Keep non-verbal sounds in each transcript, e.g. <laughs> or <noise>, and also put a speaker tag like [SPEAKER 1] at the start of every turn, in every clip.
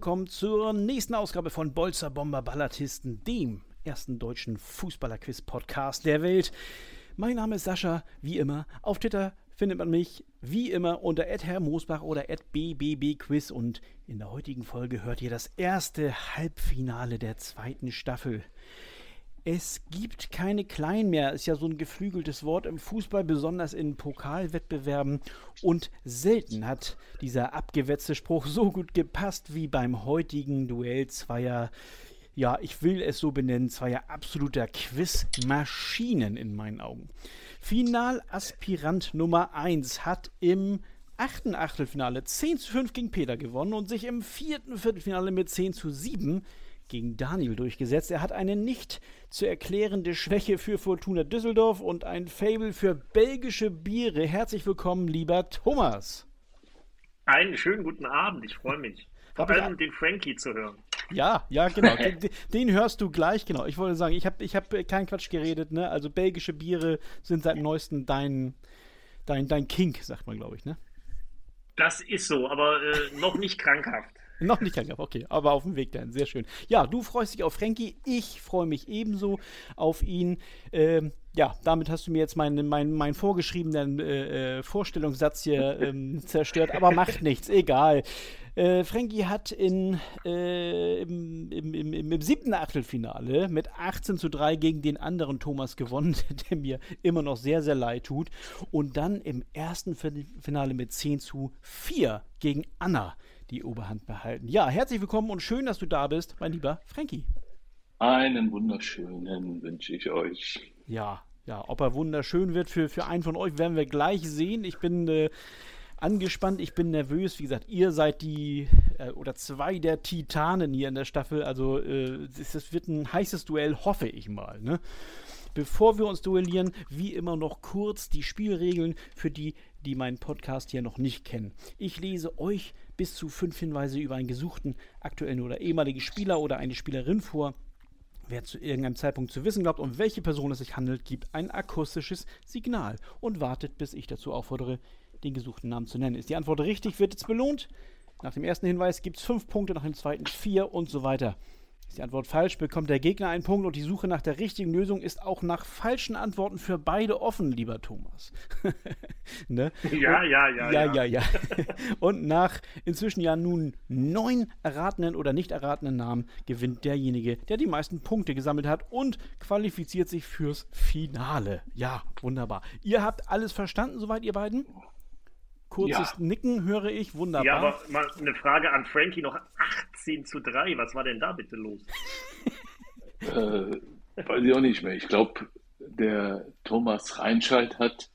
[SPEAKER 1] willkommen zur nächsten Ausgabe von Bolzer Bomber Ballatisten, dem ersten deutschen Fußballer-Quiz-Podcast der Welt. Mein Name ist Sascha, wie immer. Auf Twitter findet man mich wie immer unter @herrmoosbach oder @bbbquiz und in der heutigen Folge hört ihr das erste Halbfinale der zweiten Staffel. Es gibt keine Klein mehr, ist ja so ein geflügeltes Wort im Fußball, besonders in Pokalwettbewerben. Und selten hat dieser abgewetzte Spruch so gut gepasst wie beim heutigen Duell zweier, ja, ich will es so benennen, zweier absoluter Quizmaschinen in meinen Augen. Finalaspirant Nummer 1 hat im achten Achtelfinale 10 zu 5 gegen Peter gewonnen und sich im vierten Viertelfinale mit 10 zu 7 gegen Daniel durchgesetzt. Er hat eine nicht zu erklärende Schwäche für Fortuna Düsseldorf und ein Fable für belgische Biere. Herzlich willkommen, lieber Thomas.
[SPEAKER 2] Einen schönen guten Abend, ich freue mich. <laughs> Vor Hab allem den Frankie zu hören.
[SPEAKER 1] Ja, ja, genau. <laughs> den, den, hörst du gleich, genau. Ich wollte sagen, ich habe ich hab keinen Quatsch geredet, ne? Also belgische Biere sind seit neuestem dein, dein, dein Kink, sagt man, glaube ich, ne?
[SPEAKER 2] Das ist so, aber äh, noch nicht krankhaft. <laughs>
[SPEAKER 1] Noch nicht gehabt, okay, aber auf dem Weg dahin, sehr schön. Ja, du freust dich auf Frankie, ich freue mich ebenso auf ihn. Ähm, ja, damit hast du mir jetzt meinen mein, mein vorgeschriebenen äh, äh, Vorstellungssatz hier <laughs> ähm, zerstört, aber macht nichts, egal. Äh, Frankie hat in, äh, im, im, im, im, siebten Achtelfinale mit 18 zu 3 gegen den anderen Thomas gewonnen, <laughs> der mir immer noch sehr, sehr leid tut. Und dann im ersten Finale mit 10 zu 4 gegen Anna die Oberhand behalten. Ja, herzlich willkommen und schön, dass du da bist, mein lieber Frankie.
[SPEAKER 3] Einen wunderschönen wünsche ich euch.
[SPEAKER 1] Ja, ja, ob er wunderschön wird für, für einen von euch, werden wir gleich sehen. Ich bin äh, angespannt, ich bin nervös. Wie gesagt, ihr seid die äh, oder zwei der Titanen hier in der Staffel. Also äh, es wird ein heißes Duell, hoffe ich mal. Ne? Bevor wir uns duellieren, wie immer noch kurz die Spielregeln für die, die meinen Podcast hier noch nicht kennen. Ich lese euch bis zu fünf Hinweise über einen gesuchten aktuellen oder ehemaligen Spieler oder eine Spielerin vor. Wer zu irgendeinem Zeitpunkt zu wissen glaubt, um welche Person es sich handelt, gibt ein akustisches Signal und wartet, bis ich dazu auffordere, den gesuchten Namen zu nennen. Ist die Antwort richtig, wird es belohnt. Nach dem ersten Hinweis gibt es fünf Punkte, nach dem zweiten vier und so weiter. Ist die Antwort falsch, bekommt der Gegner einen Punkt und die Suche nach der richtigen Lösung ist auch nach falschen Antworten für beide offen, lieber Thomas. <laughs>
[SPEAKER 2] ne? ja, ja, ja,
[SPEAKER 1] ja. Ja, ja, <laughs> und nach inzwischen ja nun neun erratenen oder nicht erratenen Namen gewinnt derjenige, der die meisten Punkte gesammelt hat und qualifiziert sich fürs Finale. Ja, wunderbar. Ihr habt alles verstanden, soweit ihr beiden? Kurzes ja. Nicken höre ich, wunderbar. Ja, aber
[SPEAKER 2] mal eine Frage an Frankie noch 18 zu 3. Was war denn da bitte los?
[SPEAKER 3] äh, weiß ich auch nicht mehr. Ich glaube, der Thomas Reinscheid hat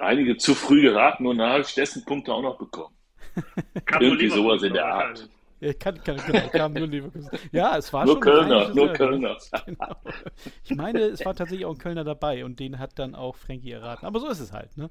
[SPEAKER 3] einige zu früh geraten und ich dessen Punkte auch noch bekommen. Irgendwie sowas in der Art.
[SPEAKER 1] Ja, kann, kann, genau, kam nur Ja, es war
[SPEAKER 3] nur
[SPEAKER 1] schon.
[SPEAKER 3] Kölner, nur Kölner. <laughs>
[SPEAKER 1] Genau. Ich meine, es war tatsächlich auch ein Kölner dabei und den hat dann auch Frankie erraten. Aber so ist es halt, ne?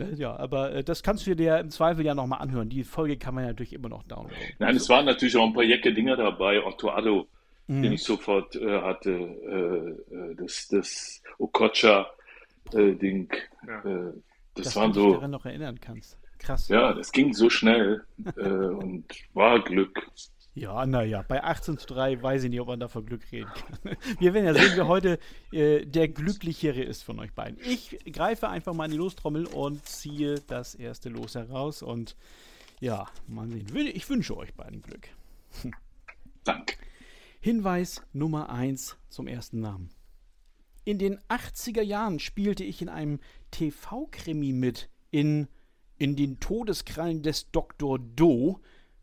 [SPEAKER 1] Ne, ja, aber äh, das kannst du dir im Zweifel ja nochmal anhören. Die Folge kann man ja natürlich immer noch downloaden.
[SPEAKER 3] Nein, es waren natürlich auch ein paar Jacke Dinger dabei. Otto Addo, mhm. den ich sofort äh, hatte. Äh, äh das das Okocha-Ding. Ja. Äh, das Dass waren
[SPEAKER 1] du
[SPEAKER 3] dich
[SPEAKER 1] so. daran noch erinnern kannst. Krass.
[SPEAKER 3] Ja, das ging so schnell <laughs> äh, und war Glück.
[SPEAKER 1] Ja, naja, bei 18 zu 3 weiß ich nicht, ob man davon Glück reden kann. <laughs> Wir werden ja sehen, wer heute äh, der Glücklichere ist von euch beiden. Ich greife einfach mal in die Lostrommel und ziehe das erste Los heraus. Und ja, mal sehen. Ich wünsche euch beiden Glück. <laughs>
[SPEAKER 3] Danke.
[SPEAKER 1] Hinweis Nummer 1 zum ersten Namen. In den 80er Jahren spielte ich in einem TV-Krimi mit. In, in den Todeskrallen des Dr. Do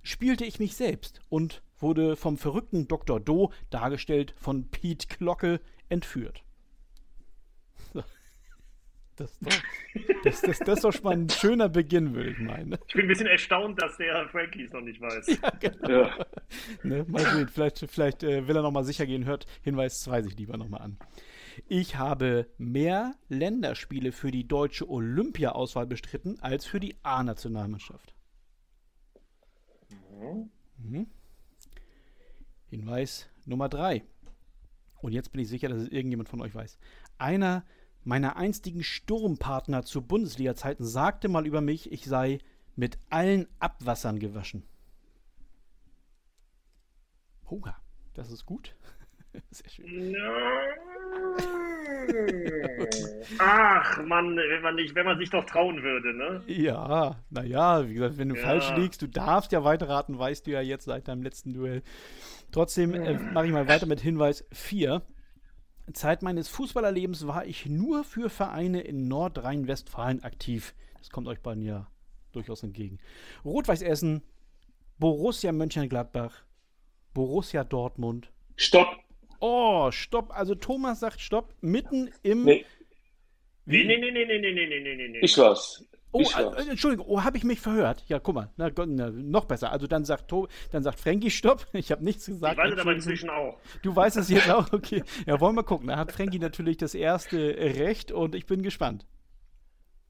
[SPEAKER 1] spielte ich mich selbst und wurde vom verrückten Dr. Do, dargestellt von Pete Glocke, entführt. Das, das, das, das, das ist doch schon mal ein schöner Beginn, würde ich meinen.
[SPEAKER 2] Ich bin ein bisschen erstaunt, dass der Frankie es noch nicht weiß. <laughs> Ja, genau.
[SPEAKER 1] Ja. Ne, mal sehen, vielleicht, vielleicht äh, will er nochmal sicher gehen, hört Hinweis 2 sich lieber nochmal an. Ich habe mehr Länderspiele für die deutsche Olympia-Auswahl bestritten als für die A-Nationalmannschaft. Mhm. Hinweis Nummer drei. Und jetzt bin ich sicher, dass es irgendjemand von euch weiß. Einer meiner einstigen Sturmpartner zu Bundesliga-Zeiten sagte mal über mich, ich sei mit allen Abwassern gewaschen. Hunger, das ist gut. <laughs> Sehr schön.
[SPEAKER 2] Ach, Mann, wenn man, nicht, wenn man sich doch trauen würde, ne?
[SPEAKER 1] Ja, naja, wie gesagt, wenn du
[SPEAKER 2] Ja.
[SPEAKER 1] falsch liegst, du darfst ja weiterraten, weißt du ja jetzt seit deinem letzten Duell. Trotzdem äh, mache ich mal weiter mit Hinweis 4. Zeit meines Fußballerlebens war ich nur für Vereine in Nordrhein-Westfalen aktiv. Das kommt euch beiden ja durchaus entgegen. Rot-Weiß Essen, Borussia Mönchengladbach, Borussia Dortmund.
[SPEAKER 3] Stopp!
[SPEAKER 1] Oh, stopp. Also Thomas sagt stopp. Mitten im.
[SPEAKER 3] Nee,
[SPEAKER 2] Nee, nee, nee, nee, nee, nee, nee, nee, nee, nee.
[SPEAKER 3] ich war's.
[SPEAKER 1] Oh,
[SPEAKER 3] ich war's.
[SPEAKER 1] äh, Entschuldigung, oh, habe ich mich verhört? Ja, guck mal, na, na, noch besser. Also dann sagt, To- dann sagt Frankie Stopp. <laughs> Ich habe nichts gesagt.
[SPEAKER 2] Ich weiß es aber inzwischen auch.
[SPEAKER 1] Du weißt es jetzt auch, okay. Ja, wollen wir gucken. Da hat Frankie natürlich das erste Recht und ich bin gespannt.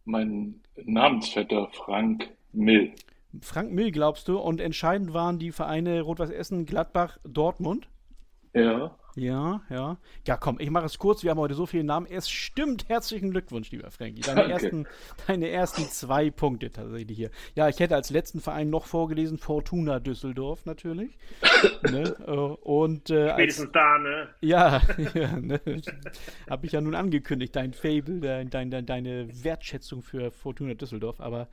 [SPEAKER 3] Mein Namensvetter Frank Mill.
[SPEAKER 1] Frank Mill, glaubst du? Und entscheidend waren die Vereine Rot-Weiß Essen, Gladbach, Dortmund.
[SPEAKER 3] Ja.
[SPEAKER 1] Ja, ja. Ja, komm, ich mache es kurz. Wir haben heute so viele Namen. Es stimmt. Herzlichen Glückwunsch, lieber Frankie. Deine,
[SPEAKER 3] Danke.
[SPEAKER 1] ersten, deine ersten zwei Punkte tatsächlich hier. Ja, ich hätte als letzten Verein noch vorgelesen Fortuna Düsseldorf natürlich. <laughs> ne? äh, Und äh, als,
[SPEAKER 2] Spätestens da, ne?
[SPEAKER 1] ja, <laughs> ja ne? habe ich ja nun angekündigt, dein Fable, dein, dein, dein, deine Wertschätzung für Fortuna Düsseldorf, aber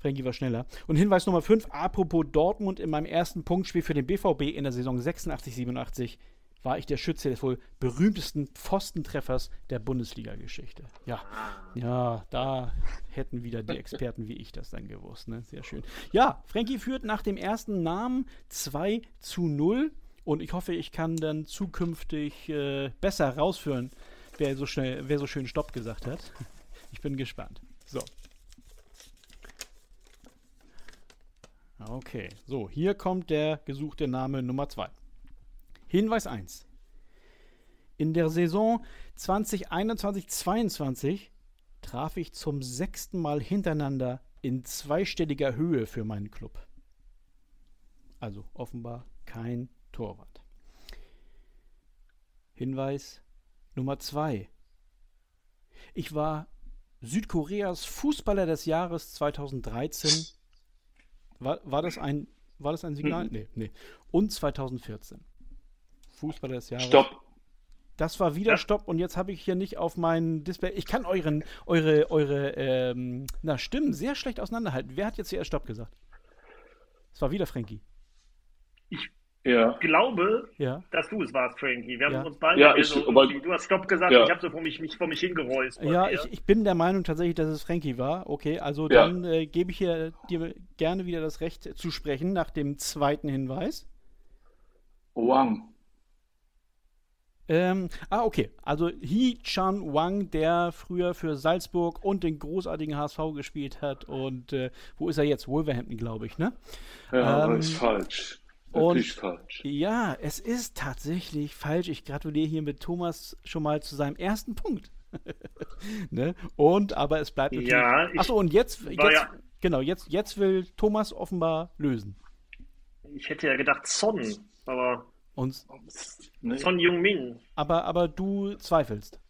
[SPEAKER 1] Frankie war schneller. Und Hinweis Nummer 5, apropos Dortmund, in meinem ersten Punktspiel für den BVB in der Saison 86, 87 war ich der Schütze des wohl berühmtesten Pfostentreffers der Bundesliga-Geschichte. Ja, ja, da hätten wieder die Experten wie ich das dann gewusst. Ne? Sehr schön. Ja, Frankie führt nach dem ersten Namen 2 zu 0 und ich hoffe, ich kann dann zukünftig äh, besser rausführen, wer so schnell, wer so schön Stopp gesagt hat. <laughs> Ich bin gespannt. So. Okay, so, hier kommt der gesuchte Name Nummer 2. Hinweis 1. In der Saison 2021-22 traf ich zum sechsten Mal hintereinander in zweistelliger Höhe für meinen Club. Also offenbar kein Torwart. Hinweis Nummer 2. Ich war Südkoreas Fußballer des Jahres 2013. War, war, das, ein, war das ein Signal?
[SPEAKER 3] Mhm. <laughs>
[SPEAKER 1] Nee, nee. Und 2014. Fußballer des Jahres.
[SPEAKER 3] Stopp.
[SPEAKER 1] Das war wieder
[SPEAKER 2] Ja.
[SPEAKER 1] Stopp und jetzt habe ich hier nicht auf mein Display. Ich kann euren, eure, eure ähm, na, Stimmen sehr schlecht auseinanderhalten. Wer hat jetzt hier erst Stopp gesagt? Es war wieder Frankie.
[SPEAKER 3] Ja.
[SPEAKER 2] glaube,
[SPEAKER 1] Ja.
[SPEAKER 2] dass du es warst, Frankie. Wir haben
[SPEAKER 1] Ja.
[SPEAKER 2] uns beide
[SPEAKER 3] Ja, ich-
[SPEAKER 2] so
[SPEAKER 3] aber-
[SPEAKER 2] du hast Stopp gesagt,
[SPEAKER 3] Ja.
[SPEAKER 2] ich habe so vor mich, mich vor mich hingeräust. bei
[SPEAKER 1] Ja, ich, ich bin der Meinung tatsächlich, dass es Frankie war. Okay, also
[SPEAKER 3] Ja.
[SPEAKER 1] dann äh, gebe ich hier dir gerne wieder das Recht zu sprechen nach dem zweiten Hinweis.
[SPEAKER 3] Wang.
[SPEAKER 1] Ähm, ah, okay. Also Hee Chan Wang, der früher für Salzburg und den großartigen HSV gespielt hat. Und äh, wo ist er jetzt? Wolverhampton, glaube ich, ne?
[SPEAKER 3] Ja, aber
[SPEAKER 1] Ähm,
[SPEAKER 3] ist falsch.
[SPEAKER 1] und-
[SPEAKER 3] Wirklich falsch.
[SPEAKER 1] Ja, es ist tatsächlich falsch. Ich gratuliere hier mit Thomas schon mal zu seinem ersten Punkt. <laughs> ne? Und aber es bleibt natürlich.
[SPEAKER 2] Ja,
[SPEAKER 1] Achso, und jetzt, jetzt
[SPEAKER 2] ja-
[SPEAKER 1] genau, jetzt, jetzt will Thomas offenbar lösen.
[SPEAKER 2] Ich hätte ja gedacht Son, aber
[SPEAKER 1] Und,
[SPEAKER 3] Nee.
[SPEAKER 2] Son Jung-Min.
[SPEAKER 1] aber, aber du zweifelst.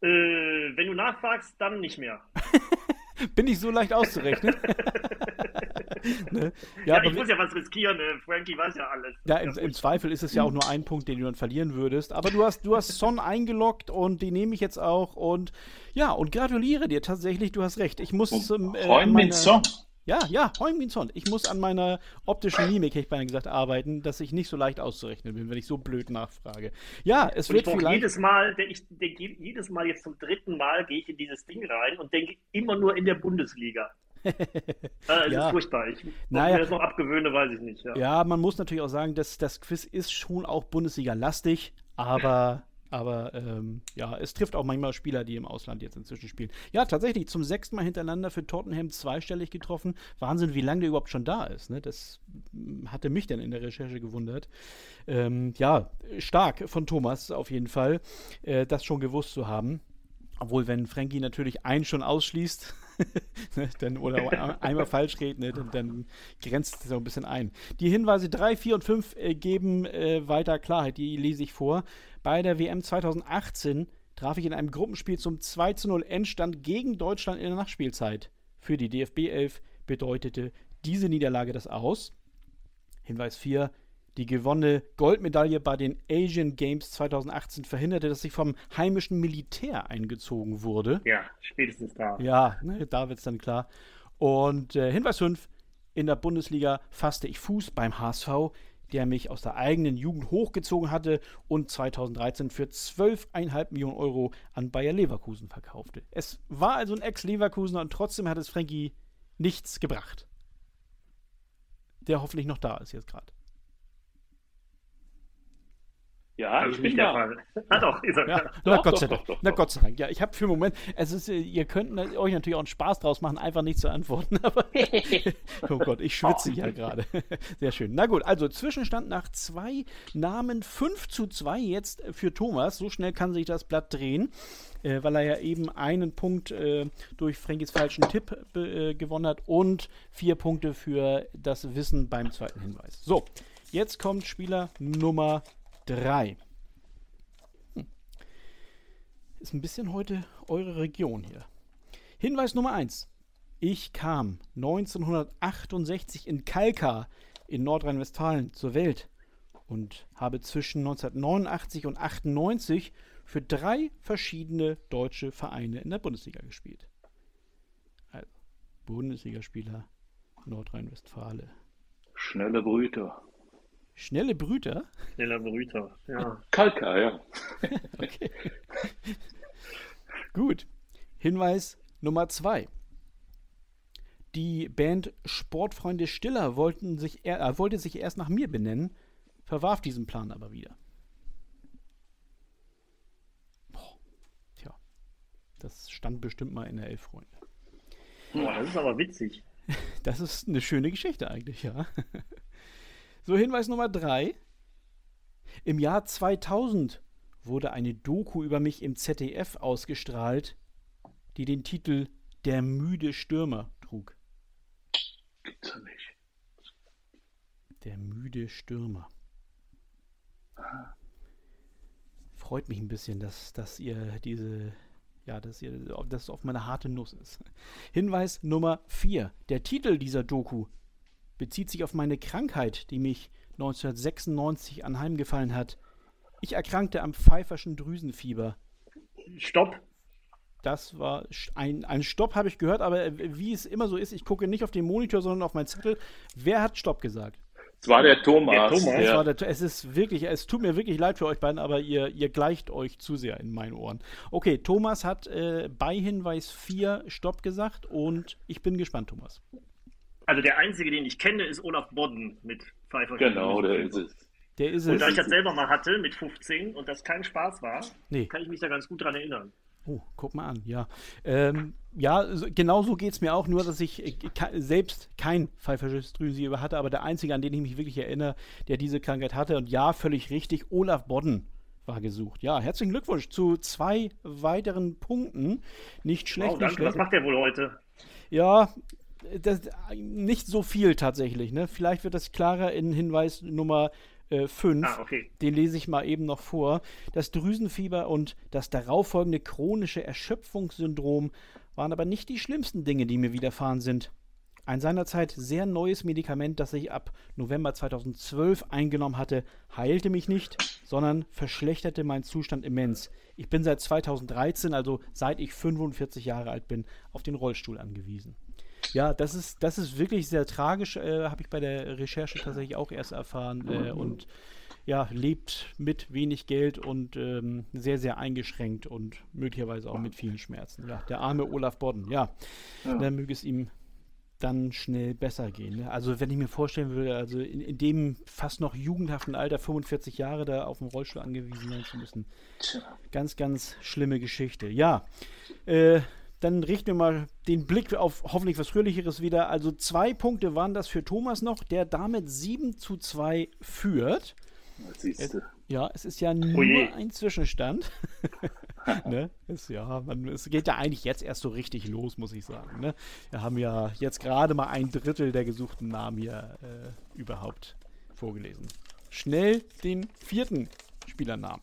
[SPEAKER 2] Äh, wenn du nachfragst, dann nicht mehr. <laughs>
[SPEAKER 1] Bin ich so leicht auszurechnen? <laughs> ne?
[SPEAKER 2] Ja,
[SPEAKER 1] Ja, aber
[SPEAKER 2] ich muss ja was riskieren, äh, Frankie weiß ja alles.
[SPEAKER 1] Ja, im, im Zweifel ist es ja auch nur ein Punkt, den du dann verlieren würdest. Aber du hast, du hast Son eingeloggt und den nehme ich jetzt auch. Und ja, und gratuliere dir tatsächlich, du hast recht. Ich muss zum. Äh, an
[SPEAKER 3] Heung-Min
[SPEAKER 1] meiner-
[SPEAKER 3] Son.
[SPEAKER 1] Ja, ja, Heung-Min Son. Ich muss an meiner optischen Mimik, hätte ich beinahe gesagt, arbeiten, dass ich nicht so leicht auszurechnen bin, wenn ich so blöd nachfrage. Ja, es
[SPEAKER 2] Und ich
[SPEAKER 1] wird
[SPEAKER 2] brauche
[SPEAKER 1] vielleicht.
[SPEAKER 2] jedes Mal, ich denke jedes Mal jetzt zum dritten Mal gehe ich in dieses Ding rein und denke immer nur in der Bundesliga. <laughs> äh, es
[SPEAKER 1] Ja.
[SPEAKER 2] ist furchtbar. Ich,
[SPEAKER 1] Naja.
[SPEAKER 2] ich mir das noch abgewöhne, weiß ich nicht. Ja.
[SPEAKER 1] Ja, man muss natürlich auch sagen, dass das Quiz ist schon auch Bundesliga-lastig, aber, aber ähm, ja, es trifft auch manchmal Spieler, die im Ausland jetzt inzwischen spielen. Ja, tatsächlich, zum sechsten Mal hintereinander für Tottenham zweistellig getroffen. Wahnsinn, wie lange der überhaupt schon da ist. Ne? Das mm, hatte mich dann in der Recherche gewundert. Ähm, ja, stark von Thomas auf jeden Fall, äh, das schon gewusst zu haben. Obwohl, wenn Frankie natürlich einen schon ausschließt, <laughs> ne, dann, oder einmal falsch geht, ne, dann, dann grenzt es so ein bisschen ein. Die Hinweise 3, 4 und 5 äh, geben äh, weiter Klarheit, die lese ich vor. Bei der WM 2018 traf ich in einem Gruppenspiel zum 2 zu 0 Endstand gegen Deutschland in der Nachspielzeit. Für die DFB 11 bedeutete diese Niederlage das Aus. Hinweis 4. Die gewonnene Goldmedaille bei den Asian Games 2018 verhinderte, dass sie vom heimischen Militär eingezogen wurde.
[SPEAKER 2] Ja, spätestens da.
[SPEAKER 1] Ja, ne, da wird es dann klar. Und äh, Hinweis 5, in der Bundesliga fasste ich Fuß beim HSV, der mich aus der eigenen Jugend hochgezogen hatte und 2013 für 12,5 Millionen Euro an Bayer Leverkusen verkaufte. Es war also ein Ex-Leverkusener und trotzdem hat es Frankie nichts gebracht. Der hoffentlich noch da ist jetzt gerade.
[SPEAKER 3] Ja,
[SPEAKER 2] also ich bin der da. Fall. Ah, doch, ist er.
[SPEAKER 1] Ja, na, Gott sei Dank. na Gott sei Dank. Ja, ich habe für einen Moment, es ist, ihr könnt euch natürlich auch einen Spaß draus machen, einfach nicht zu antworten. <laughs> Aber <laughs> oh Gott, ich schwitze oh. ja gerade. <laughs> Sehr schön. Na gut, also Zwischenstand nach zwei Namen 5 zu 2 jetzt für Thomas. So schnell kann sich das Blatt drehen. Äh, weil er ja eben einen Punkt äh, durch Frankis falschen Tipp äh, gewonnen hat und vier Punkte für das Wissen beim zweiten Hinweis. So, jetzt kommt Spieler Nummer 3. Hm. Ist ein bisschen heute eure Region hier. Hinweis Nummer 1. Ich kam 1968 in Kalkar in Nordrhein-Westfalen zur Welt und habe zwischen 1989 und 98 für drei verschiedene deutsche Vereine in der Bundesliga gespielt. Also, Bundesligaspieler Nordrhein-Westfalen.
[SPEAKER 3] Schnelle Brüter.
[SPEAKER 1] Schnelle Brüter?
[SPEAKER 2] Schneller Brüter, ja.
[SPEAKER 3] Kalka, ja. <laughs>
[SPEAKER 1] okay. Gut. Hinweis Nummer zwei. Die Band Sportfreunde Stiller wollten sich er, äh, wollte sich erst nach mir benennen, verwarf diesen Plan aber wieder. Boah. Tja, das stand bestimmt mal in der Elf-Freunde.
[SPEAKER 2] Boah, das ist aber witzig. <laughs>
[SPEAKER 1] Das ist eine schöne Geschichte eigentlich, ja. So, Hinweis Nummer drei. Im Jahr 2000 wurde eine Doku über mich im ZDF ausgestrahlt, die den Titel Der müde Stürmer trug.
[SPEAKER 3] Gibt's ja nicht.
[SPEAKER 1] Der müde Stürmer. Freut mich ein bisschen, dass, dass ihr diese, ja, dass ihr, dass es auf meine harte Nuss ist. Hinweis Nummer 4. Der Titel dieser Doku bezieht sich auf meine Krankheit, die mich 1996 anheimgefallen hat. Ich erkrankte am pfeiferschen Drüsenfieber.
[SPEAKER 2] Stopp.
[SPEAKER 1] Das war ein, ein Stopp, habe ich gehört, aber äh, wie es immer so ist, ich gucke nicht auf den Monitor, sondern auf meinen Zettel. Wer hat Stopp gesagt?
[SPEAKER 3] Es war der Thomas. Der Thomas.
[SPEAKER 1] Es, war der, es ist wirklich, es tut mir wirklich leid für euch beiden, aber ihr, ihr gleicht euch zu sehr in meinen Ohren. Okay, Thomas hat äh, bei Hinweis 4 Stopp gesagt und ich bin gespannt, Thomas.
[SPEAKER 2] Also der einzige, den ich kenne, ist Olaf Bodden mit Pfeiffer.
[SPEAKER 3] Genau, der ist es.
[SPEAKER 1] Der ist
[SPEAKER 2] und da ich das selber mal hatte mit 15 und das kein Spaß war, nee. kann ich mich da ganz gut dran erinnern.
[SPEAKER 1] Oh, guck mal an, ja. Ähm, ja, genau so geht es mir auch, nur dass ich äh, selbst kein Drüsenfieber hatte, aber der einzige, an den ich mich wirklich erinnere, der diese Krankheit hatte. Und ja, völlig richtig, Olaf Bodden war gesucht. Ja, herzlichen Glückwunsch zu zwei weiteren Punkten. Nicht schlecht.
[SPEAKER 2] Wow, danke.
[SPEAKER 1] Nicht schlecht.
[SPEAKER 2] Was macht der wohl heute?
[SPEAKER 1] Ja, das, nicht so viel tatsächlich. Ne? Vielleicht wird das klarer in Hinweis Nummer 5. Äh,
[SPEAKER 2] ah, okay.
[SPEAKER 1] Den lese ich mal eben noch vor. Das Drüsenfieber und das darauffolgende chronische Erschöpfungssyndrom waren aber nicht die schlimmsten Dinge, die mir widerfahren sind. Ein seinerzeit sehr neues Medikament, das ich ab November 2012 eingenommen hatte, heilte mich nicht, sondern verschlechterte meinen Zustand immens. Ich bin seit 2013, also seit ich 45 Jahre alt bin, auf den Rollstuhl angewiesen. Ja, das ist, das ist wirklich sehr tragisch, äh, habe ich bei der Recherche tatsächlich auch erst erfahren. Äh, und ja, lebt mit wenig Geld und ähm, sehr, sehr eingeschränkt und möglicherweise auch mit vielen Schmerzen. Ja, der arme Olaf Bodden, ja. ja. Dann möge es ihm dann schnell besser gehen. Ne? Also wenn ich mir vorstellen würde, also in, in, dem fast noch jugendhaften Alter, 45 Jahre, da auf dem Rollstuhl angewiesen sein zu müssen. Ganz, ganz schlimme Geschichte. Ja, äh, dann richten wir mal den Blick auf hoffentlich was Fröhlicheres wieder. Also zwei Punkte waren das für Thomas noch, der damit 7 zu 2 führt.
[SPEAKER 3] Siehst du.
[SPEAKER 1] Ja, es ist ja nur Oje. ein Zwischenstand. <laughs> ne? es, ja, man, es geht ja eigentlich jetzt erst so richtig los, muss ich sagen. Ne? Wir haben ja jetzt gerade mal ein Drittel der gesuchten Namen hier äh, überhaupt vorgelesen. Schnell den vierten Spielernamen.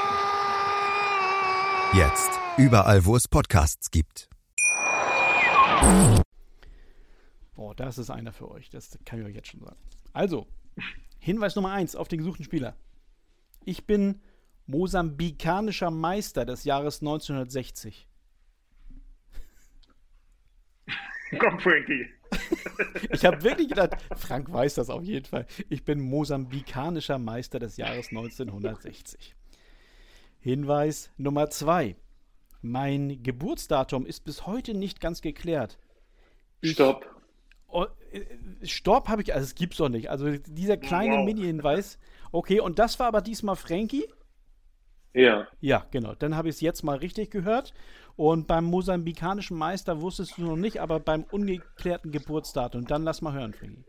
[SPEAKER 4] Jetzt überall, wo es Podcasts gibt.
[SPEAKER 1] Boah, das ist einer für euch. Das kann ich euch jetzt schon sagen. Also, Hinweis Nummer 1 auf den gesuchten Spieler. Ich bin mosambikanischer Meister des Jahres 1960.
[SPEAKER 2] Komm, Frankie. <laughs>
[SPEAKER 1] Ich habe wirklich gedacht, Frank weiß das auf jeden Fall. Ich bin mosambikanischer Meister des Jahres 1960. Hinweis Nummer zwei. Mein Geburtsdatum ist bis heute nicht ganz geklärt.
[SPEAKER 3] Stopp.
[SPEAKER 1] Oh, äh, Stopp habe ich, also es gibt's doch nicht. Also dieser kleine wow. Mini-Hinweis. Okay, und das war aber diesmal Frankie?
[SPEAKER 3] Ja.
[SPEAKER 1] Ja, genau. Dann habe ich es jetzt mal richtig gehört. Und beim mosambikanischen Meister wusstest du noch nicht, aber beim ungeklärten Geburtsdatum. Dann lass mal hören, Frankie.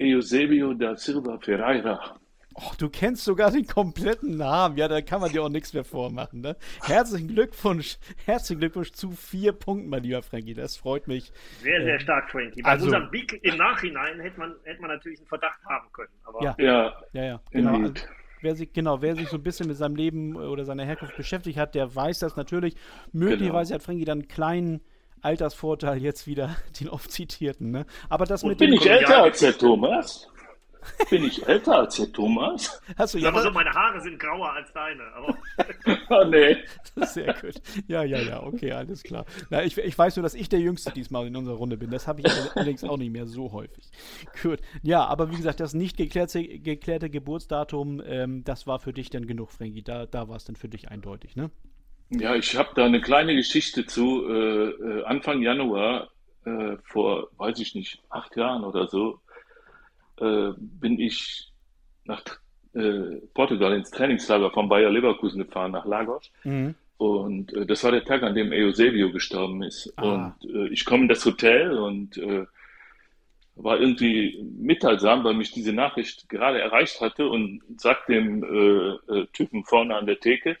[SPEAKER 3] Eusebio da Silva Ferreira.
[SPEAKER 1] Oh, du kennst sogar den kompletten Namen. Ja, da kann man dir auch nichts mehr vormachen. Ne? Herzlichen Glückwunsch. Herzlichen Glückwunsch zu vier Punkten, mein lieber Frankie. Das freut mich.
[SPEAKER 2] Sehr, sehr stark, Frankie. Bei also, Mosambik im Nachhinein hätte man, hätte man natürlich einen Verdacht haben können. Aber
[SPEAKER 1] ja, ja, ja. ja genau. Also, wer sich, genau, wer sich so ein bisschen mit seinem Leben oder seiner Herkunft beschäftigt hat, der weiß das natürlich. Möglicherweise genau. hat Frankie dann einen kleinen Altersvorteil jetzt wieder <laughs> den oft zitierten. Ne? Aber das
[SPEAKER 3] Und
[SPEAKER 1] mit
[SPEAKER 3] bin ich älter als der Thomas? Bin ich älter als der Thomas?
[SPEAKER 2] Hast du ja so, meine Haare sind grauer als deine. Aber
[SPEAKER 3] oh <laughs> nee. <laughs>
[SPEAKER 1] Sehr gut. Ja, ja, ja, okay, alles klar. Na, ich, ich weiß nur, dass ich der Jüngste diesmal in unserer Runde bin. Das habe ich allerdings auch nicht mehr so häufig. Gut. Ja, aber wie gesagt, das nicht geklärte, geklärte Geburtsdatum, ähm, das war für dich dann genug, Frankie. Da, da war es dann für dich eindeutig, ne?
[SPEAKER 3] Ja, ich habe da eine kleine Geschichte zu. Äh, äh, Anfang Januar, äh, vor, weiß ich nicht, acht Jahren oder so, äh, bin ich nach äh, Portugal ins Trainingslager von Bayer Leverkusen gefahren, nach Lagos. Mhm. Und äh, das war der Tag, an dem Eusebio gestorben ist. Ah. Und äh, ich komme in das Hotel und äh, war irgendwie mitteilsam, weil mich diese Nachricht gerade erreicht hatte und sagt dem Typen vorne an der Theke,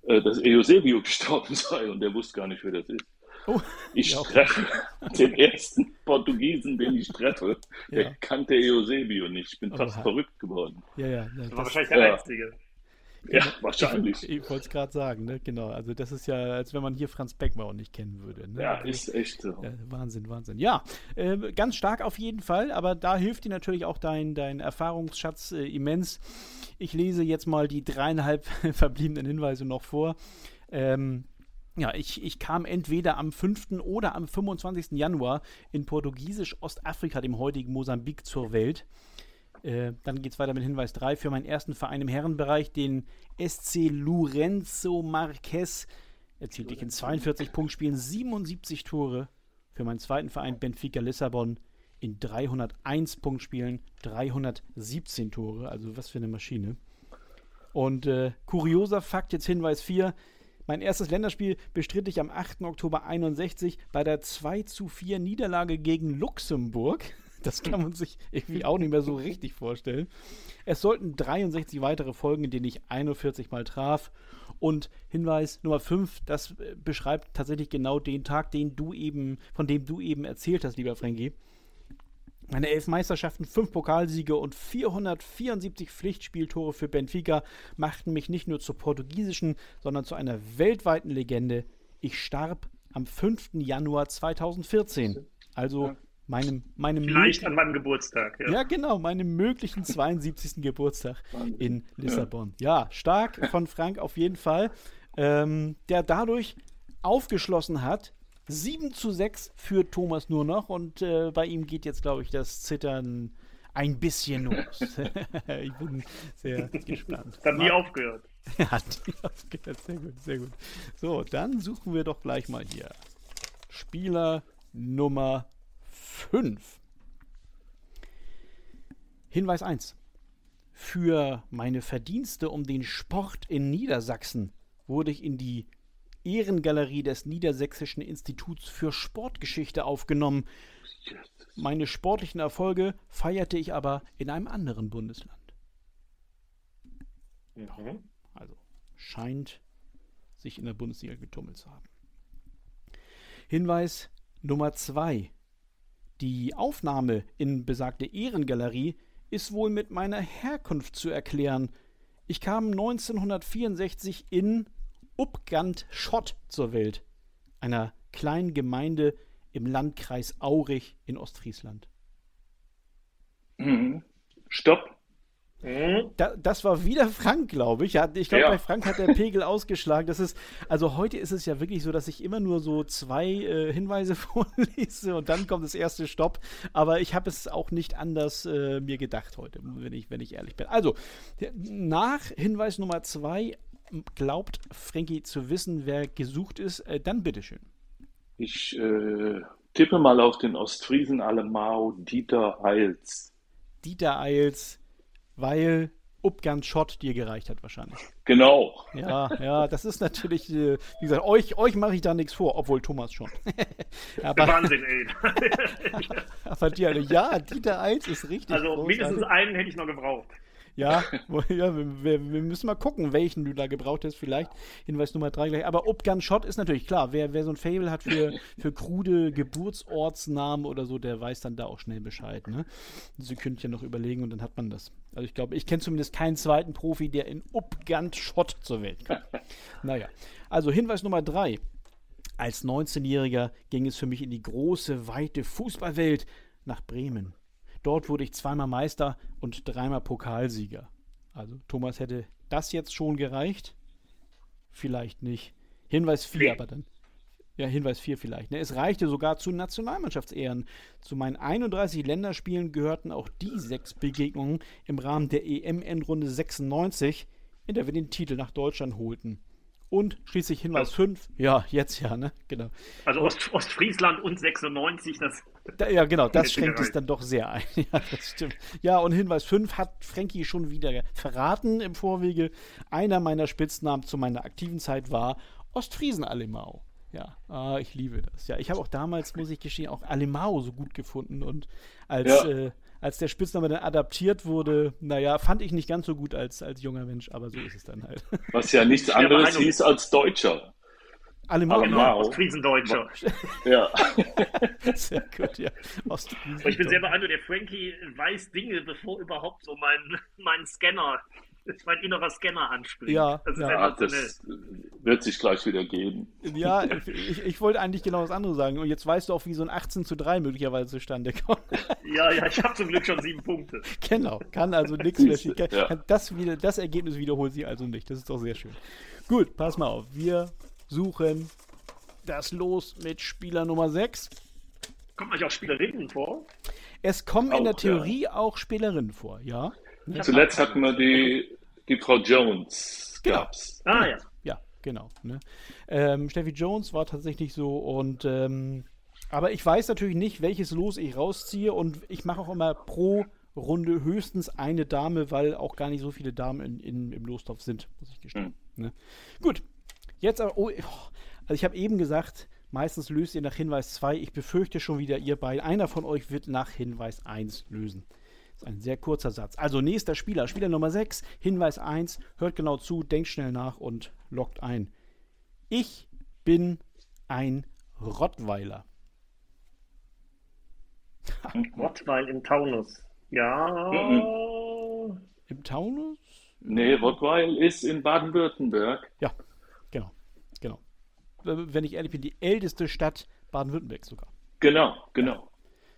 [SPEAKER 3] dass Eusebio <laughs> gestorben sei und der wusste gar nicht, wer das ist. Oh, ich treffe den ersten Portugiesen, den ich treffe. Ja. Der kannte Eusebio nicht. Ich bin fast Oha. verrückt geworden.
[SPEAKER 1] Ja, ja.
[SPEAKER 2] Das, das war wahrscheinlich der ja. Einzige.
[SPEAKER 3] Ja, wahrscheinlich.
[SPEAKER 1] Ich, ich wollte es gerade sagen, ne? genau. Also das ist ja, als wenn man hier Franz Beckbauer nicht kennen würde. Ne?
[SPEAKER 3] Ja, ist echt so.
[SPEAKER 1] Ja, Wahnsinn, Wahnsinn. Ja, äh, ganz stark auf jeden Fall, aber da hilft dir natürlich auch dein, dein Erfahrungsschatz äh, immens. Ich lese jetzt mal die dreieinhalb <laughs> verbliebenen Hinweise noch vor. Ähm, ja, ich, ich kam entweder am 5. oder am 25. Januar in portugiesisch Ostafrika, dem heutigen Mosambik, zur Welt. Äh, dann geht es weiter mit Hinweis 3 für meinen ersten Verein im Herrenbereich, den SC Lorenzo Marquez. Erzielte ich in 42 Punktspielen 77 Tore. Für meinen zweiten Verein Benfica Lissabon in 301 Punktspielen 317 Tore. Also was für eine Maschine. Und äh, kurioser Fakt, jetzt Hinweis 4. Mein erstes Länderspiel bestritt ich am 8. Oktober 61 bei der 2 zu 4 Niederlage gegen Luxemburg. Das kann man sich irgendwie auch nicht mehr so richtig vorstellen. Es sollten 63 weitere Folgen, in denen ich 41 Mal traf. Und Hinweis Nummer 5, das äh, beschreibt tatsächlich genau den Tag, den du eben, von dem du eben erzählt hast, lieber Frankie. Meine elf Meisterschaften, fünf Pokalsiege und 474 Pflichtspieltore für Benfica machten mich nicht nur zur portugiesischen, sondern zu einer weltweiten Legende. Ich starb am 5. Januar 2014. Also meinem, meinem
[SPEAKER 2] Vielleicht an meinem Geburtstag.
[SPEAKER 1] Ja. ja. genau, meinem möglichen 72. Geburtstag in Lissabon. Ja, stark von Frank auf jeden Fall, ähm, der dadurch aufgeschlossen hat, 7 zu 6 für Thomas nur noch und äh, bei ihm geht jetzt, glaube ich, das Zittern ein bisschen los. <laughs> ich bin sehr gespannt.
[SPEAKER 2] Hat nie aufgehört. <laughs>
[SPEAKER 1] Hat nie aufgehört, sehr gut, sehr gut. So, dann suchen wir doch gleich mal hier. Spieler Nummer 5. Hinweis 1. Für meine Verdienste um den Sport in Niedersachsen wurde ich in die Ehrengalerie des Niedersächsischen Instituts für Sportgeschichte aufgenommen. Meine sportlichen Erfolge feierte ich aber in einem anderen Bundesland.
[SPEAKER 2] Mhm.
[SPEAKER 1] Also scheint sich in der Bundesliga getummelt zu haben. Hinweis Nummer zwei. Die Aufnahme in besagte Ehrengalerie ist wohl mit meiner Herkunft zu erklären. Ich kam 1964 in Upgant Schott zur Welt, einer kleinen Gemeinde im Landkreis Aurich in Ostfriesland.
[SPEAKER 3] Mhm. Stopp.
[SPEAKER 2] Mhm.
[SPEAKER 1] Da, das war wieder Frank, glaube ich. Ja, ich glaube,
[SPEAKER 3] Ja.
[SPEAKER 1] bei Frank hat der Pegel <laughs> ausgeschlagen. Das ist, also heute ist es ja wirklich so, dass ich immer nur so zwei äh, Hinweise <laughs> vorlese und dann kommt das erste Stopp. Aber ich habe es auch nicht anders äh, mir gedacht heute, wenn ich, wenn ich ehrlich bin. Also, nach Hinweis Nummer zwei glaubt Frankie zu wissen, wer gesucht ist. Äh, dann bitteschön.
[SPEAKER 3] Ich äh, tippe mal auf den Ostfriesen Alemau Dieter Heils.
[SPEAKER 1] Dieter Eils, weil Upgant Schott dir gereicht hat wahrscheinlich.
[SPEAKER 3] Genau.
[SPEAKER 1] Ja, ja, das ist natürlich, äh, wie gesagt, euch, euch mache ich da nichts vor, obwohl Thomas schon. <laughs> aber,
[SPEAKER 2] Wahnsinn, ey. <laughs>
[SPEAKER 1] aber dir, ja, Dieter Eils ist richtig.
[SPEAKER 2] Also
[SPEAKER 1] großartig.
[SPEAKER 2] mindestens einen hätte ich noch gebraucht.
[SPEAKER 1] Ja, ja wir, wir, wir müssen mal gucken, welchen du da gebraucht hast. Vielleicht Hinweis Nummer drei gleich. Aber Upgun Shot ist natürlich klar. Wer, wer so ein Fable hat für, für krude Geburtsortsnamen oder so, der weiß dann da auch schnell Bescheid. Ne? Sie könnt ja noch überlegen und dann hat man das. Also ich glaube, ich kenne zumindest keinen zweiten Profi, der in Upgun Shot zur Welt kommt. <laughs> naja, also Hinweis Nummer drei. Als 19-Jähriger ging es für mich in die große, weite Fußballwelt nach Bremen. Dort wurde ich zweimal Meister und dreimal Pokalsieger. Also Thomas hätte das jetzt schon gereicht. Vielleicht nicht. Hinweis 4
[SPEAKER 2] Nee.
[SPEAKER 1] aber dann. Ja, Hinweis 4 vielleicht. Ne? Es reichte sogar zu Nationalmannschaftsehren. Zu meinen 31 Länderspielen gehörten auch die sechs Begegnungen im Rahmen der EM-Endrunde 96, in der wir den Titel nach Deutschland holten. Und schließlich Hinweis 5. Ja, jetzt ja, ne? Genau.
[SPEAKER 2] Also Ost Ostfriesland und 96, das
[SPEAKER 1] Da, ja, genau, das schränkt es dann doch sehr ein. <laughs> Ja, das stimmt. Ja, und Hinweis 5 hat Frankie schon wieder verraten im Vorwege. Einer meiner Spitznamen zu meiner aktiven Zeit war Ostfriesen-Alemau. Ja, ah, ich liebe das. Ja, ich habe auch damals, muss ich gestehen, auch Alemau so gut gefunden. Und als,
[SPEAKER 3] Ja.
[SPEAKER 1] äh, als der Spitzname dann adaptiert wurde, naja, fand ich nicht ganz so gut als, als junger Mensch, aber so ist es dann halt.
[SPEAKER 3] Was ja <laughs> nichts
[SPEAKER 2] der
[SPEAKER 3] anderes hieß als Deutscher.
[SPEAKER 1] Alemau,
[SPEAKER 3] Alemau.
[SPEAKER 2] genau,
[SPEAKER 3] Wow.
[SPEAKER 2] Ostfriesendeutscher. <laughs>
[SPEAKER 3] Ja. <laughs>
[SPEAKER 1] sehr gut, ja.
[SPEAKER 2] Ich bin selber einer, der Frankie weiß Dinge, bevor überhaupt so mein, mein Scanner, mein innerer Scanner anspringt.
[SPEAKER 1] Ja,
[SPEAKER 2] das
[SPEAKER 1] ja.
[SPEAKER 3] ja,
[SPEAKER 2] sensationell.
[SPEAKER 3] das wird sich gleich wieder geben.
[SPEAKER 1] Ja, ich, ich wollte eigentlich genau das andere sagen. Und jetzt weißt du auch, wie so ein 18 zu 3 möglicherweise zustande kommt. <laughs>
[SPEAKER 2] Ja, ja, ich habe zum Glück schon sieben Punkte.
[SPEAKER 1] genau, kann also nichts mehr schief. das, wieder, das Ergebnis wiederholt sich also nicht. Das ist doch sehr schön. Gut, pass mal auf. Wir suchen das Los mit Spieler Nummer 6.
[SPEAKER 2] Kommt euch auch Spielerinnen vor?
[SPEAKER 1] Es kommen in der
[SPEAKER 3] Auch,
[SPEAKER 1] Theorie auch Spielerinnen vor, ja?
[SPEAKER 2] Ich hab
[SPEAKER 3] Zuletzt hatten wir die, die Frau Jones.
[SPEAKER 1] Genau.
[SPEAKER 3] Gab's.
[SPEAKER 2] Ah ja.
[SPEAKER 1] Ja, genau. Ne? Ähm, Steffi Jones war tatsächlich so und ähm, aber ich weiß natürlich nicht, welches Los ich rausziehe und ich mache auch immer pro Runde höchstens eine Dame, weil auch gar nicht so viele Damen in, in, im Lostopf sind, muss ich gestehen. Ne? Gut, jetzt aber, oh, also ich habe eben gesagt, meistens löst ihr nach Hinweis 2. Ich befürchte schon wieder, ihr beide, einer von euch wird nach Hinweis 1 lösen. Das ist ein sehr kurzer Satz. Also nächster Spieler, Spieler Nummer 6, Hinweis 1, hört genau zu, denkt schnell nach und lockt ein. Ich bin ein Rottweiler.
[SPEAKER 2] Rottweil im Taunus. Ja.
[SPEAKER 1] Im Taunus?
[SPEAKER 3] Nee, Rottweil ist in Baden-Württemberg.
[SPEAKER 1] Ja, Wenn ich ehrlich bin, die älteste Stadt Baden-Württembergs sogar.
[SPEAKER 3] Genau, genau.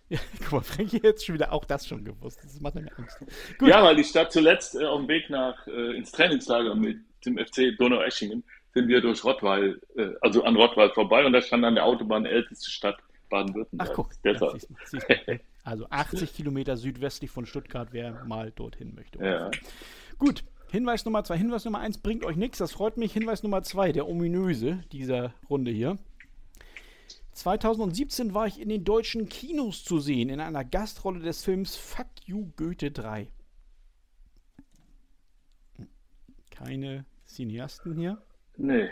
[SPEAKER 1] Ja, <laughs> guck mal, Frankie hat jetzt schon wieder auch das schon gewusst. Das macht mir Angst. Gut.
[SPEAKER 3] Ja, weil die Stadt zuletzt äh, auf dem Weg nach äh, ins Trainingslager mit dem FC Donaueschingen sind wir durch Rottweil, äh, also an Rottweil vorbei und da stand an der Autobahn älteste Stadt
[SPEAKER 1] Ach
[SPEAKER 3] Baden-Württemberg.
[SPEAKER 1] guck, ja,
[SPEAKER 3] Deshalb.
[SPEAKER 1] siehst du, siehst du. <laughs> also 80 Kilometer südwestlich von Stuttgart, wer mal dorthin möchte.
[SPEAKER 3] Ja.
[SPEAKER 1] Gut, Hinweis Nummer zwei. Hinweis Nummer eins bringt euch nichts, das freut mich. Hinweis Nummer zwei, der ominöse dieser Runde hier. 2017 war ich in den deutschen Kinos zu sehen, in einer Gastrolle des Films Fuck You Goethe 3. Keine Cineasten hier.
[SPEAKER 3] Nee.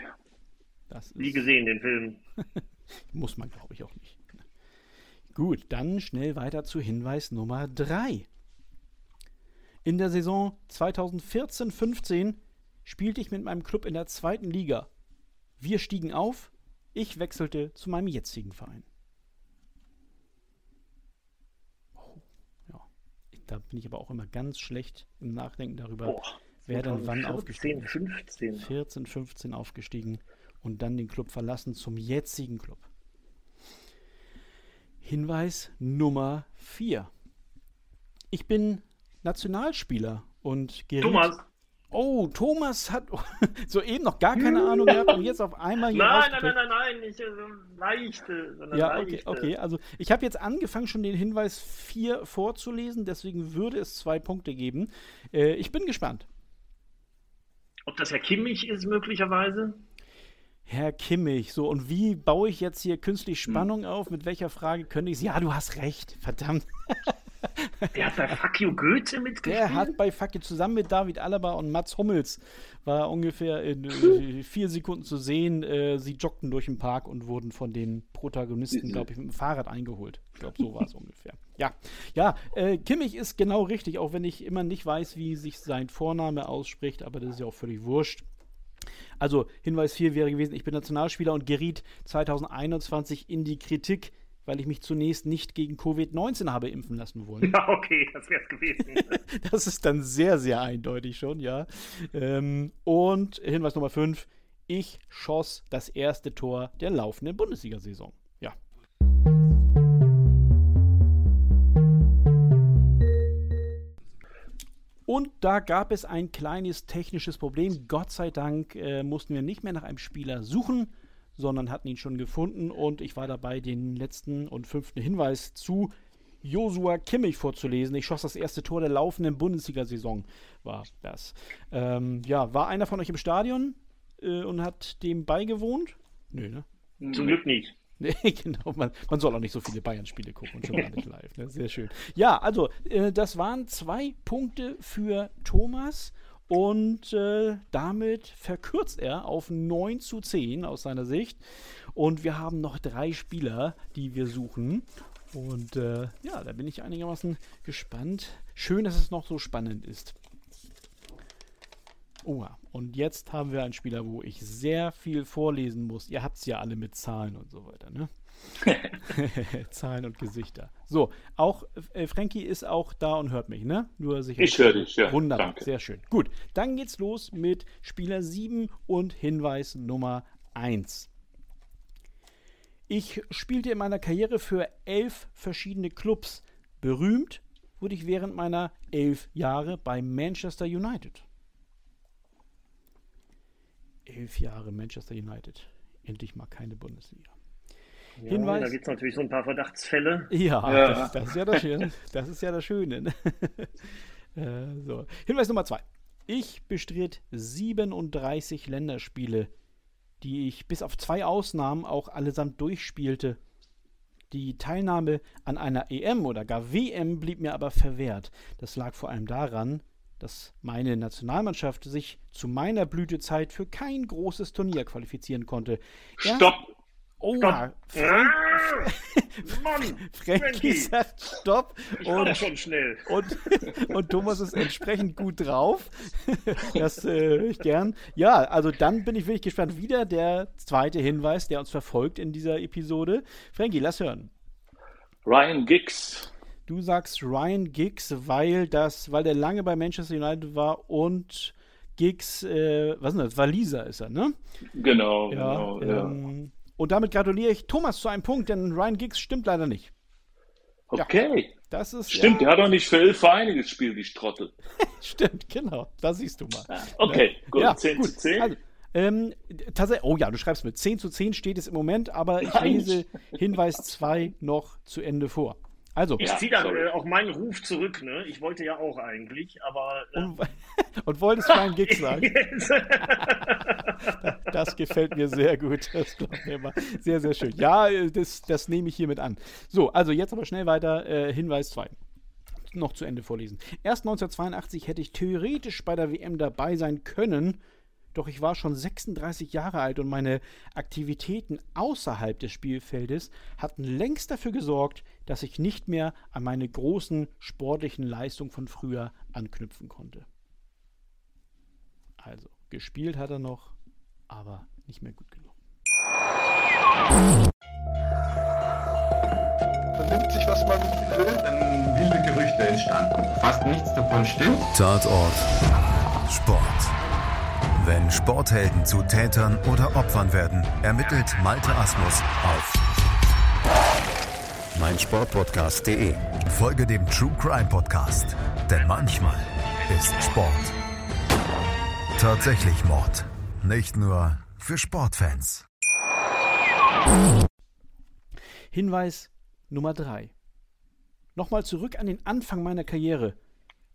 [SPEAKER 1] Das
[SPEAKER 2] Nie gesehen, den Film. <laughs>
[SPEAKER 1] Muss man, glaube ich, auch nicht. Gut, dann schnell weiter zu Hinweis Nummer 3. In der Saison 2014-15 spielte ich mit meinem Club in der zweiten Liga. Wir stiegen auf, ich wechselte zu meinem jetzigen Verein. Oh, ja. Da bin ich aber auch immer ganz schlecht im Nachdenken darüber,
[SPEAKER 2] Boah,
[SPEAKER 1] wer dann wann
[SPEAKER 2] 2014,
[SPEAKER 1] aufgestiegen ist.
[SPEAKER 2] 15.
[SPEAKER 1] 14, 15 aufgestiegen und dann den Club verlassen zum jetzigen Club. Hinweis Nummer 4. Ich bin Nationalspieler und geriet.
[SPEAKER 2] Thomas.
[SPEAKER 1] Oh, Thomas hat <laughs> soeben noch gar keine Ahnung gehabt und jetzt auf einmal hier
[SPEAKER 2] Nein, nein, nein, nein, nein, nicht äh, so leichte, sondern
[SPEAKER 1] Ja, okay,
[SPEAKER 2] leichte.
[SPEAKER 1] okay. Also ich habe jetzt angefangen, schon den Hinweis 4 vorzulesen, deswegen würde es zwei Punkte geben. Äh, ich bin gespannt.
[SPEAKER 2] Ob das Herr Kimmich ist, möglicherweise?
[SPEAKER 1] Herr Kimmich, so und wie baue ich jetzt hier künstlich Spannung auf? Mit welcher Frage könnte ich Ja, du hast recht, verdammt. <laughs>
[SPEAKER 2] Der hat bei Fuck You Goethe mitgespielt.
[SPEAKER 1] Der hat bei Fuck You zusammen mit David Alaba und Mats Hummels war ungefähr in äh, vier Sekunden zu sehen. Äh, sie joggten durch den Park und wurden von den Protagonisten, glaube ich, mit dem Fahrrad eingeholt. Ich glaube, so war es <laughs> ungefähr. Ja, ja, äh, Kimmich ist genau richtig, auch wenn ich immer nicht weiß, wie sich sein Vorname ausspricht, aber das ist ja auch völlig wurscht. Also Hinweis 4 wäre gewesen, ich bin Nationalspieler und geriet 2021 in die Kritik, weil ich mich zunächst nicht gegen Covid-19 habe impfen lassen wollen. <laughs>
[SPEAKER 2] Ja, okay, das wäre es gewesen. <laughs>
[SPEAKER 1] Das ist dann sehr, sehr eindeutig schon, ja. Ähm, und Hinweis Nummer 5, ich schoss das erste Tor der laufenden Bundesliga-Saison. Ja. Und da gab es ein kleines technisches Problem. Gott sei Dank äh, mussten wir nicht mehr nach einem Spieler suchen, sondern hatten ihn schon gefunden. Und ich war dabei, den letzten und fünften Hinweis zu Josua Kimmich vorzulesen. Ich schoss das erste Tor der laufenden Bundesliga-Saison, war das. Ähm, ja, war einer von euch im Stadion äh, und hat dem beigewohnt? Nö, ne?
[SPEAKER 2] Zum Glück nicht. <laughs>
[SPEAKER 1] Nee, genau. Man, man soll auch nicht so viele Bayern-Spiele gucken und schon gar nicht live. Ne? Sehr schön. Ja, also, äh, das waren zwei Punkte für Thomas. Und äh, damit verkürzt er auf 9 zu 10 aus seiner Sicht. Und wir haben noch drei Spieler, die wir suchen. Und äh, ja, da bin ich einigermaßen gespannt. Schön, dass es noch so spannend ist. Oh, und jetzt haben wir einen Spieler, wo ich sehr viel vorlesen muss. Ihr habt es ja alle mit Zahlen und so weiter, ne? <laughs> Zahlen und Gesichter. So, auch äh, Frankie ist auch da und hört mich, ne? Nur sicher.
[SPEAKER 3] Ich höre dich, ja.
[SPEAKER 1] Wunderbar,
[SPEAKER 3] Danke.
[SPEAKER 1] sehr schön. Gut, dann geht's los mit Spieler 7 und Hinweis Nummer 1. Ich spielte in meiner Karriere für elf verschiedene Clubs. Berühmt wurde ich während meiner elf Jahre bei Manchester United. Elf Jahre Manchester United. Endlich mal keine Bundesliga.
[SPEAKER 2] Ja,
[SPEAKER 1] Hinweis.
[SPEAKER 2] Da gibt es natürlich so ein paar Verdachtsfälle.
[SPEAKER 1] Ja,
[SPEAKER 3] Ja.
[SPEAKER 1] Das, das ist ja das Schöne. Das ist ja das Schöne. ne? <laughs> äh, so. Hinweis Nummer zwei. Ich bestritt 37 Länderspiele, die ich bis auf zwei Ausnahmen auch allesamt durchspielte. Die Teilnahme an einer EM oder gar WM blieb mir aber verwehrt. Das lag vor allem daran, dass meine Nationalmannschaft sich zu meiner Blütezeit für kein großes Turnier qualifizieren konnte.
[SPEAKER 3] Stopp!
[SPEAKER 1] Oh. Frank,
[SPEAKER 2] Ah, Mann!
[SPEAKER 1] Frankie
[SPEAKER 2] Frankie.
[SPEAKER 1] sagt Stopp
[SPEAKER 2] Ich war
[SPEAKER 1] und,
[SPEAKER 2] schon schnell.
[SPEAKER 1] und, <laughs> und Thomas ist entsprechend gut drauf. <laughs> Das äh, höre ich gern. Ja, also dann bin ich wirklich gespannt. Wieder der zweite Hinweis, der uns verfolgt in dieser Episode. Frankie, lass hören.
[SPEAKER 3] Ryan Giggs.
[SPEAKER 1] Du sagst Ryan Giggs, weil das, weil der lange bei Manchester United war und Giggs, äh, was ist das? Waliser ist er, ne?
[SPEAKER 3] Genau,
[SPEAKER 1] Ja.
[SPEAKER 3] genau. ja.
[SPEAKER 1] Und damit gratuliere ich Thomas zu einem Punkt, denn Ryan Giggs stimmt leider nicht.
[SPEAKER 3] Okay.
[SPEAKER 1] Das ist
[SPEAKER 3] Stimmt,
[SPEAKER 1] ja,
[SPEAKER 3] der hat doch nicht für elf Vereine gespielt, die Strottel. <laughs>
[SPEAKER 1] Stimmt, genau. Da siehst du mal.
[SPEAKER 3] Okay, gut.
[SPEAKER 1] Ja,
[SPEAKER 3] 10
[SPEAKER 1] gut.
[SPEAKER 3] zu 10.
[SPEAKER 1] Also, ähm, tatsächlich, oh ja, du schreibst mit 10 zu 10 steht es im Moment, aber ich
[SPEAKER 3] Nein.
[SPEAKER 1] lese Hinweis 2 noch zu Ende vor. Also,
[SPEAKER 2] Ich
[SPEAKER 3] Ja,
[SPEAKER 2] ziehe dann
[SPEAKER 3] sorry.
[SPEAKER 2] äh, auch meinen Ruf zurück, ne? Ich wollte ja auch eigentlich, aber. Äh,
[SPEAKER 1] und, <laughs> und wolltest Ryan Giggs sagen? <laughs> Das gefällt mir sehr gut. Das glaubt mir mal. Sehr, sehr schön. Ja, äh, das, das nehme ich hiermit an. So, also jetzt aber schnell weiter. Äh, Hinweis 2. noch zu Ende vorlesen. Erst 1982 hätte ich theoretisch bei der WM dabei sein können, doch ich war schon 36 Jahre alt und meine Aktivitäten außerhalb des Spielfeldes hatten längst dafür gesorgt, dass ich nicht mehr an meine großen sportlichen Leistungen von früher anknüpfen konnte. Also, gespielt hat er noch, aber nicht mehr gut genug.
[SPEAKER 5] Man nimmt sich, was man will.
[SPEAKER 6] Dann wilde Gerüchte entstanden. Fast nichts davon stimmt.
[SPEAKER 4] Tatort Sport. Wenn Sporthelden zu Tätern oder Opfern werden, ermittelt Malte Asmus auf meinsportpodcast.de. Folge dem True Crime Podcast, denn manchmal ist Sport tatsächlich Mord. Nicht nur für Sportfans.
[SPEAKER 1] Hinweis Nummer 3. Nochmal zurück an den Anfang meiner Karriere.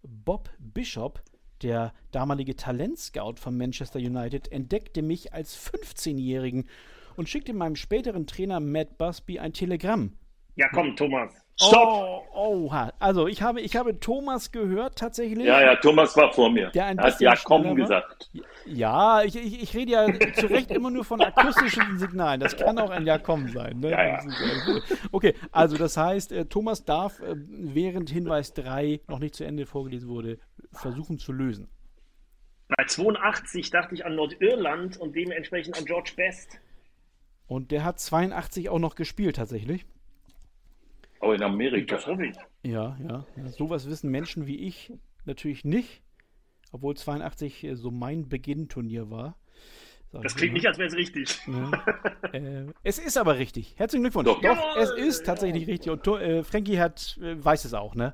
[SPEAKER 1] Bob Bishop, der damalige Talentscout von Manchester United, entdeckte mich als 15-Jährigen und schickte meinem späteren Trainer Matt Busby ein Telegramm.
[SPEAKER 2] Ja, komm, Thomas.
[SPEAKER 1] Stopp! Oh, oha. Also, ich habe, ich habe Thomas gehört tatsächlich.
[SPEAKER 3] Ja, ja, Thomas war vor mir.
[SPEAKER 1] Der ein
[SPEAKER 3] hat ja komm gesagt.
[SPEAKER 1] Ja, ich, ich, ich rede ja zu Recht immer nur von akustischen Signalen. Das kann auch ein Ja kommen sein. Ne?
[SPEAKER 3] Ja, ja.
[SPEAKER 1] Äh, Okay, also das heißt, äh, Thomas darf, äh, während Hinweis 3 noch nicht zu Ende vorgelesen wurde, versuchen zu lösen.
[SPEAKER 2] Bei 82 dachte ich an Nordirland und dementsprechend an George Best.
[SPEAKER 1] Und der hat 82 auch noch gespielt tatsächlich.
[SPEAKER 3] Aber in Amerika.
[SPEAKER 2] Das hoffe ich.
[SPEAKER 1] Ja, ja. Sowas wissen Menschen wie ich natürlich nicht. Obwohl 82 äh, so mein Beginnturnier war. Sag
[SPEAKER 2] Das klingt nicht, als wäre es richtig.
[SPEAKER 1] Ja. äh, es ist aber richtig. Herzlichen Glückwunsch.
[SPEAKER 3] Doch.
[SPEAKER 1] Doch, es ist tatsächlich richtig. Und äh, Frankie hat, äh, weiß es auch, ne?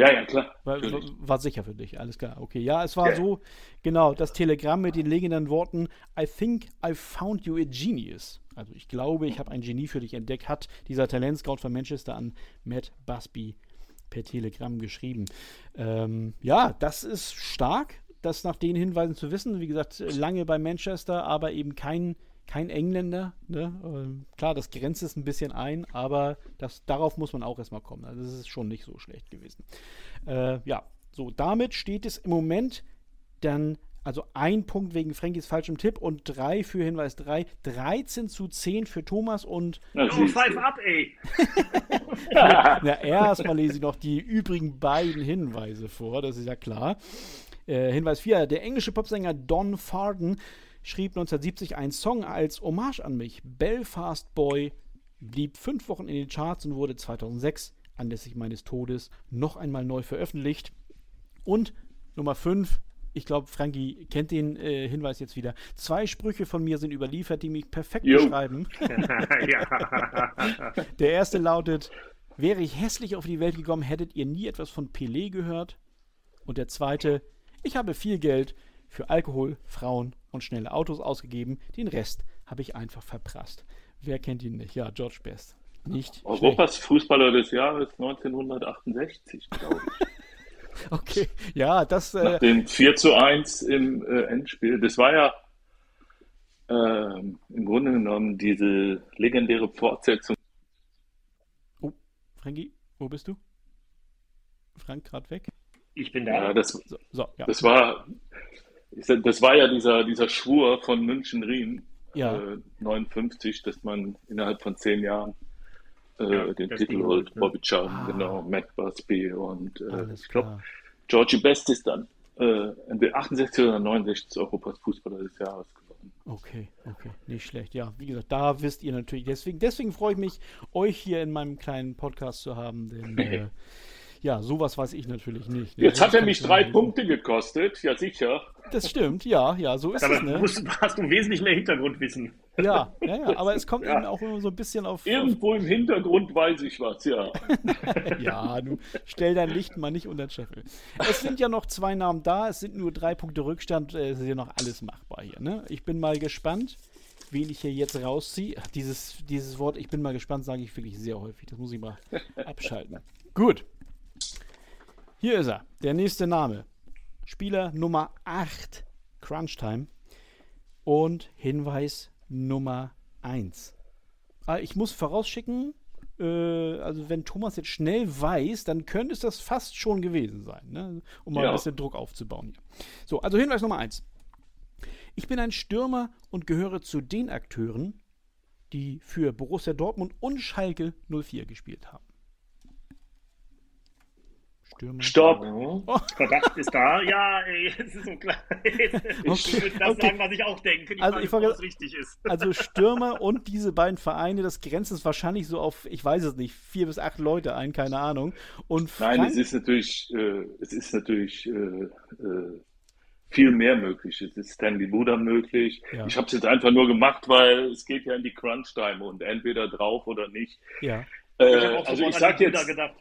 [SPEAKER 3] Ja, ja, klar.
[SPEAKER 1] War, war sicher für dich, alles klar. Okay, ja, es war
[SPEAKER 3] Ja.
[SPEAKER 1] so, genau, das Telegramm mit den legendären Worten I think I found you a genius. Also ich glaube, ich habe ein Genie für dich entdeckt, hat dieser Talentscout von Manchester an Matt Busby per Telegramm geschrieben. Ähm, ja, das ist stark, das nach den Hinweisen zu wissen. Wie gesagt, lange bei Manchester, aber eben kein, kein Engländer. Ne? Ähm, klar, das grenzt es ein bisschen ein, aber das, darauf muss man auch erstmal kommen. Also das ist schon nicht so schlecht gewesen. Äh, ja, so, damit steht es im Moment dann, also ein Punkt wegen Frankies falschem Tipp und drei für Hinweis 3, 13 zu 10 für Thomas und
[SPEAKER 3] Na,
[SPEAKER 2] Oh,
[SPEAKER 3] du.
[SPEAKER 2] up, ey. <laughs>
[SPEAKER 1] na, <laughs> erstmal lese ich noch die übrigen beiden Hinweise vor, das ist ja klar. Äh, Hinweis 4, der englische Popsänger Don Farden schrieb 1970 einen Song als Hommage an mich. Belfast Boy blieb fünf Wochen in den Charts und wurde 2006 anlässlich meines Todes noch einmal neu veröffentlicht. Und Nummer 5, ich glaube, Frankie kennt den äh, Hinweis jetzt wieder. Zwei Sprüche von mir sind überliefert, die mich perfekt
[SPEAKER 3] Jo.
[SPEAKER 1] beschreiben. <laughs> <laughs> Der erste lautet: Wäre ich hässlich auf die Welt gekommen, hättet ihr nie etwas von Pelé gehört. Und der zweite: Ich habe viel Geld für Alkohol, Frauen und schnelle Autos ausgegeben. Den Rest habe ich einfach verprasst. Wer kennt ihn nicht? Ja, George Best. Nicht schlecht.
[SPEAKER 3] Europas Fußballer des Jahres 1968, glaube ich. <laughs>
[SPEAKER 1] Okay, ja, das. Äh,
[SPEAKER 3] Nach dem 4 zu 1 im äh, Endspiel. Das war ja ähm, im Grunde genommen diese legendäre Fortsetzung.
[SPEAKER 1] oh, Frankie, wo bist du? Frank gerade weg?
[SPEAKER 2] Ich bin
[SPEAKER 3] Ja,
[SPEAKER 2] da.
[SPEAKER 3] das,
[SPEAKER 1] So, so ja.
[SPEAKER 3] das war das war ja dieser, dieser Schwur von München-Riem
[SPEAKER 1] Ja.
[SPEAKER 3] äh, 59, dass man innerhalb von zehn Jahren äh,
[SPEAKER 2] Ja,
[SPEAKER 3] den Titel holt.
[SPEAKER 2] ne?
[SPEAKER 3] Bobby Charlton,
[SPEAKER 1] Ah.
[SPEAKER 3] genau, Matt Busby und äh, ich glaube. Georgie Best ist dann äh, entweder 68 oder 69 Europas Fußballer des Jahres geworden.
[SPEAKER 1] Okay, okay, nicht schlecht. Ja, wie gesagt, da wisst ihr natürlich. Deswegen, deswegen freue ich mich, euch hier in meinem kleinen Podcast zu haben, denn <laughs> äh, ja, sowas weiß ich natürlich nicht. ne?
[SPEAKER 3] Jetzt
[SPEAKER 1] Das
[SPEAKER 3] hat er mich
[SPEAKER 1] ich
[SPEAKER 3] drei Punkte gekostet, ja sicher.
[SPEAKER 1] Das stimmt, ja, ja, so ist
[SPEAKER 2] Aber
[SPEAKER 1] es, ne?
[SPEAKER 2] musst, hast du wesentlich mehr Hintergrundwissen.
[SPEAKER 1] Ja, ja, ja, aber es kommt
[SPEAKER 3] Ja.
[SPEAKER 1] eben auch immer so ein bisschen auf. auf
[SPEAKER 3] Irgendwo im Hintergrund weiß ich was, ja. <laughs>
[SPEAKER 1] ja, du stell dein Licht mal nicht unter den Scheffel. Es sind ja noch zwei Namen da, es sind nur drei Punkte Rückstand, äh, es ist ja noch alles machbar hier, ne? Ich bin mal gespannt, wen ich hier jetzt rausziehe. Ach, Dieses, dieses Wort, ich bin mal gespannt, sage ich wirklich sehr häufig. Das muss ich mal abschalten. Gut. Hier ist er, der nächste Name. Spieler Nummer 8, Crunch Time. Und Hinweis Nummer 1. Ah, ich muss vorausschicken, Äh, also wenn Thomas jetzt schnell weiß, dann könnte es das fast schon gewesen sein, ne? um mal
[SPEAKER 3] Ja.
[SPEAKER 1] ein bisschen Druck aufzubauen. Hier. So, also Hinweis Nummer eins. Ich bin ein Stürmer und gehöre zu den Akteuren, die für Borussia Dortmund und Schalke 04 gespielt haben. Stürmer.
[SPEAKER 2] Stopp.
[SPEAKER 3] Mhm. <laughs>
[SPEAKER 2] Verdacht ist da. Ja, ey, <laughs> es ist so klar. <laughs> Ich
[SPEAKER 1] Okay,
[SPEAKER 2] würde das
[SPEAKER 1] okay.
[SPEAKER 2] sagen, was ich auch denke. Die
[SPEAKER 1] Also
[SPEAKER 2] Frage
[SPEAKER 1] ich wollte-
[SPEAKER 2] es richtig ist.
[SPEAKER 1] Also Stürmer und diese beiden Vereine, das grenzt es wahrscheinlich so auf, ich weiß es nicht, vier bis acht Leute ein, keine Ahnung. Und
[SPEAKER 3] Nein, es ist natürlich, äh, es ist natürlich äh, äh, viel mehr möglich. Es ist Stanley Buda möglich.
[SPEAKER 1] Ja.
[SPEAKER 3] Ich habe es jetzt einfach nur gemacht, weil es geht ja in die Crunch-Time und entweder drauf oder nicht.
[SPEAKER 1] ja.
[SPEAKER 2] Ich
[SPEAKER 3] Äh,
[SPEAKER 2] habe auch
[SPEAKER 3] also ich
[SPEAKER 2] an
[SPEAKER 3] sag
[SPEAKER 2] die Buddha
[SPEAKER 3] jetzt,
[SPEAKER 2] gedacht.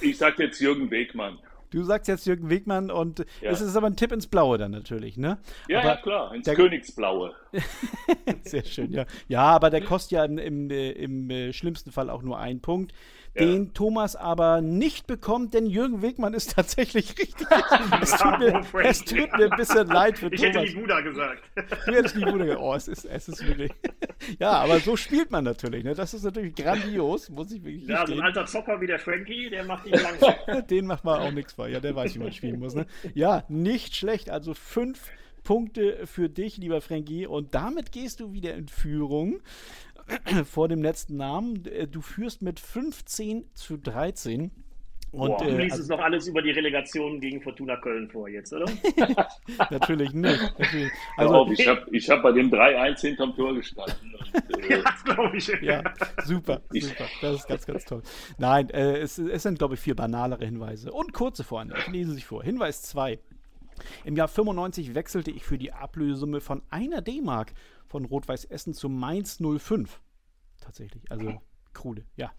[SPEAKER 3] Ich sag jetzt Jürgen Wegmann.
[SPEAKER 1] Du sagst jetzt Jürgen Wegmann und
[SPEAKER 3] Ja.
[SPEAKER 1] es ist aber ein Tipp ins Blaue dann natürlich, ne?
[SPEAKER 3] Ja,
[SPEAKER 1] aber
[SPEAKER 3] ja klar, ins
[SPEAKER 1] der-
[SPEAKER 3] Königsblaue. <laughs>
[SPEAKER 1] Sehr schön, ja. Ja, aber der kostet ja im, im, äh, im äh, schlimmsten Fall auch nur einen Punkt, den Thomas aber nicht bekommt, denn Jürgen Wegmann ist <laughs> tatsächlich richtig. es, tut <laughs> mir, es tut mir ein bisschen leid für
[SPEAKER 2] Ich hätte
[SPEAKER 1] Thomas.
[SPEAKER 2] die Buddha gesagt.
[SPEAKER 1] Du hättest die Bude. Oh, es ist, es ist wirklich. <laughs> ja, aber so spielt man natürlich. Ne? Das ist natürlich grandios, muss ich wirklich
[SPEAKER 2] Ja, so ein alter Zocker wie der Frankie, der macht ihn langsam.
[SPEAKER 1] Den macht man auch nichts vor. Ja, der weiß, wie man spielen muss. Ne? Ja, nicht schlecht. Also fünf Punkte für dich, lieber Frankie. Und damit gehst du wieder in Führung <clears throat> vor dem letzten Namen. Äh, Du führst mit 15 zu 13. Und
[SPEAKER 3] Boah,
[SPEAKER 2] Du
[SPEAKER 1] äh,
[SPEAKER 2] liest
[SPEAKER 1] also,
[SPEAKER 2] es noch alles über die Relegation gegen Fortuna Köln vor jetzt, oder? <laughs>
[SPEAKER 1] natürlich nicht. Natürlich.
[SPEAKER 3] Also,
[SPEAKER 1] Also,
[SPEAKER 3] ich habe ich hab bei dem 3-1 hinterm Tor gestanden. Und, äh, <laughs>
[SPEAKER 2] das glaube ich.
[SPEAKER 1] Ja, super, super. Das ist ganz, ganz toll. Nein, äh, es, es sind, glaube ich, vier banalere Hinweise. Und kurze vorne. Ich lese sie vor. Hinweis 2. Im Jahr 95 wechselte ich für die Ablösesumme von einer D-Mark von Rot-Weiß Essen zu Mainz 05. Tatsächlich, also Krude, ja.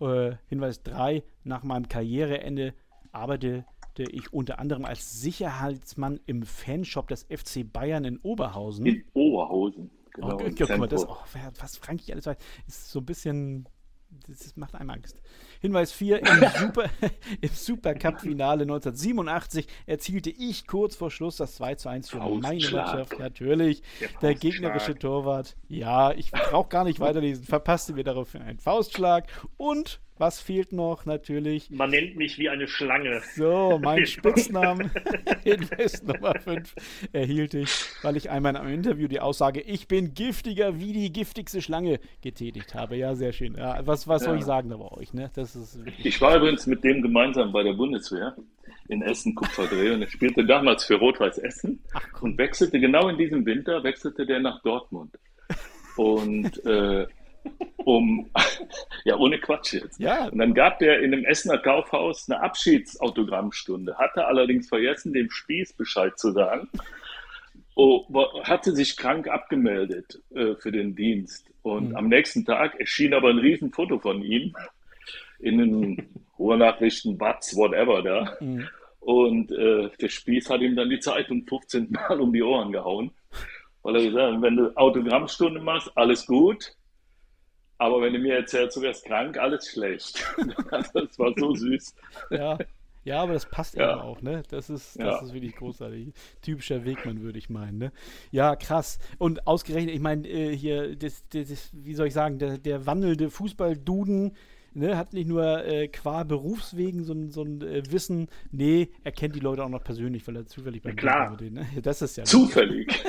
[SPEAKER 1] Äh, Hinweis 3. Nach meinem Karriereende arbeitete ich unter anderem als Sicherheitsmann im Fanshop des FC Bayern in Oberhausen.
[SPEAKER 3] in Oberhausen. Genau,
[SPEAKER 1] Oh, guck mal, das, oh, was Frankie alles weiß, ist so ein bisschen. Das macht einem Angst. Hinweis 4: Im, <laughs> Super, im Supercup-Finale 1987 erzielte ich kurz vor Schluss das 2 zu 1 für meine
[SPEAKER 3] Faustschlag.
[SPEAKER 1] Mannschaft. Natürlich.
[SPEAKER 2] Der
[SPEAKER 1] Der gegnerische Torwart. Ja, ich brauche gar nicht weiterlesen. Verpasste mir daraufhin einen Faustschlag. Und was fehlt noch? Natürlich.
[SPEAKER 2] Man nennt mich wie eine Schlange.
[SPEAKER 1] So, mein <laughs> Spitznamen, <laughs> Hinweis Nummer 5, erhielt ich, weil ich einmal in einem Interview die Aussage, ich bin giftiger wie die giftigste Schlange getätigt habe. Ja, sehr schön. Ja, was was soll
[SPEAKER 3] Ja.
[SPEAKER 1] ich sagen da bei euch? Ne? Das ist
[SPEAKER 3] Ich war übrigens mit dem gemeinsam bei der Bundeswehr in Essen Kupferdreh und er spielte damals für Rot-Weiß Essen und wechselte genau in diesem Winter wechselte der nach Dortmund. Und äh, um <laughs> ja ohne Quatsch jetzt.
[SPEAKER 1] Ja.
[SPEAKER 3] Und dann gab der in einem Essener Kaufhaus eine Abschiedsautogrammmstunde, hatte allerdings vergessen, dem Spieß Bescheid zu sagen. Oh, hatte sich krank abgemeldet äh, für den Dienst. Und
[SPEAKER 1] Mhm.
[SPEAKER 3] am nächsten Tag erschien aber ein Riesenfoto von ihm in den <laughs> Ruhrnachrichten, Batz, whatever da.
[SPEAKER 1] Mhm.
[SPEAKER 3] Und äh, der Spieß hat ihm dann die Zeitung 15 Mal um die Ohren gehauen, weil er gesagt hat, wenn du Autogrammstunde machst, alles gut, aber wenn du mir erzählst, du wärst krank, alles schlecht. <laughs> das war so süß.
[SPEAKER 1] ja. Ja, aber das passt
[SPEAKER 3] Ja.
[SPEAKER 1] eben auch, ne? Das ist, das
[SPEAKER 3] Ja.
[SPEAKER 1] ist wirklich großartig. Typischer Wegmann, würde ich meinen, ne? Ja, krass. Und ausgerechnet, ich meine, äh, hier, das, das, wie soll ich sagen, der, der wandelnde Fußballduden, ne, hat nicht nur äh, qua Berufswegen so ein, so ein äh, Wissen, nee, er kennt die Leute auch noch persönlich, weil er zufällig
[SPEAKER 2] klar.
[SPEAKER 1] Weg war mit denen, ne? Das ist ja
[SPEAKER 3] Zufällig.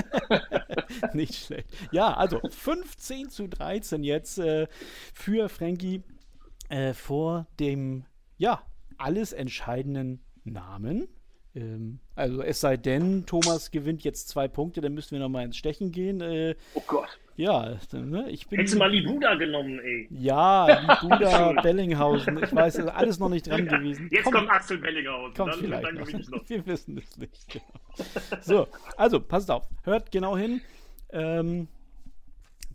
[SPEAKER 3] <laughs>
[SPEAKER 1] nicht schlecht. Ja, also 15 zu 13 jetzt äh, für Frankie äh, vor dem, ja, alles entscheidenden Namen. Ähm, also es sei denn, Thomas gewinnt jetzt zwei Punkte, dann müssen wir nochmal ins Stechen gehen. Äh,
[SPEAKER 3] Oh Gott.
[SPEAKER 1] Ja, dann, ne, ich bin.
[SPEAKER 2] Hättest du mal die Buddha genommen, ey.
[SPEAKER 1] ja, Libuda, <laughs> Bellinghausen, ich weiß, ist <laughs> alles noch nicht dran gewesen.
[SPEAKER 2] Jetzt
[SPEAKER 1] Komm,
[SPEAKER 2] kommt Axel Bellinghausen.
[SPEAKER 1] Kommt
[SPEAKER 2] dann,
[SPEAKER 1] vielleicht
[SPEAKER 2] dann
[SPEAKER 1] noch. <laughs> Wir wissen es nicht. Genau. So, also passt auf. Hört genau hin. Ähm,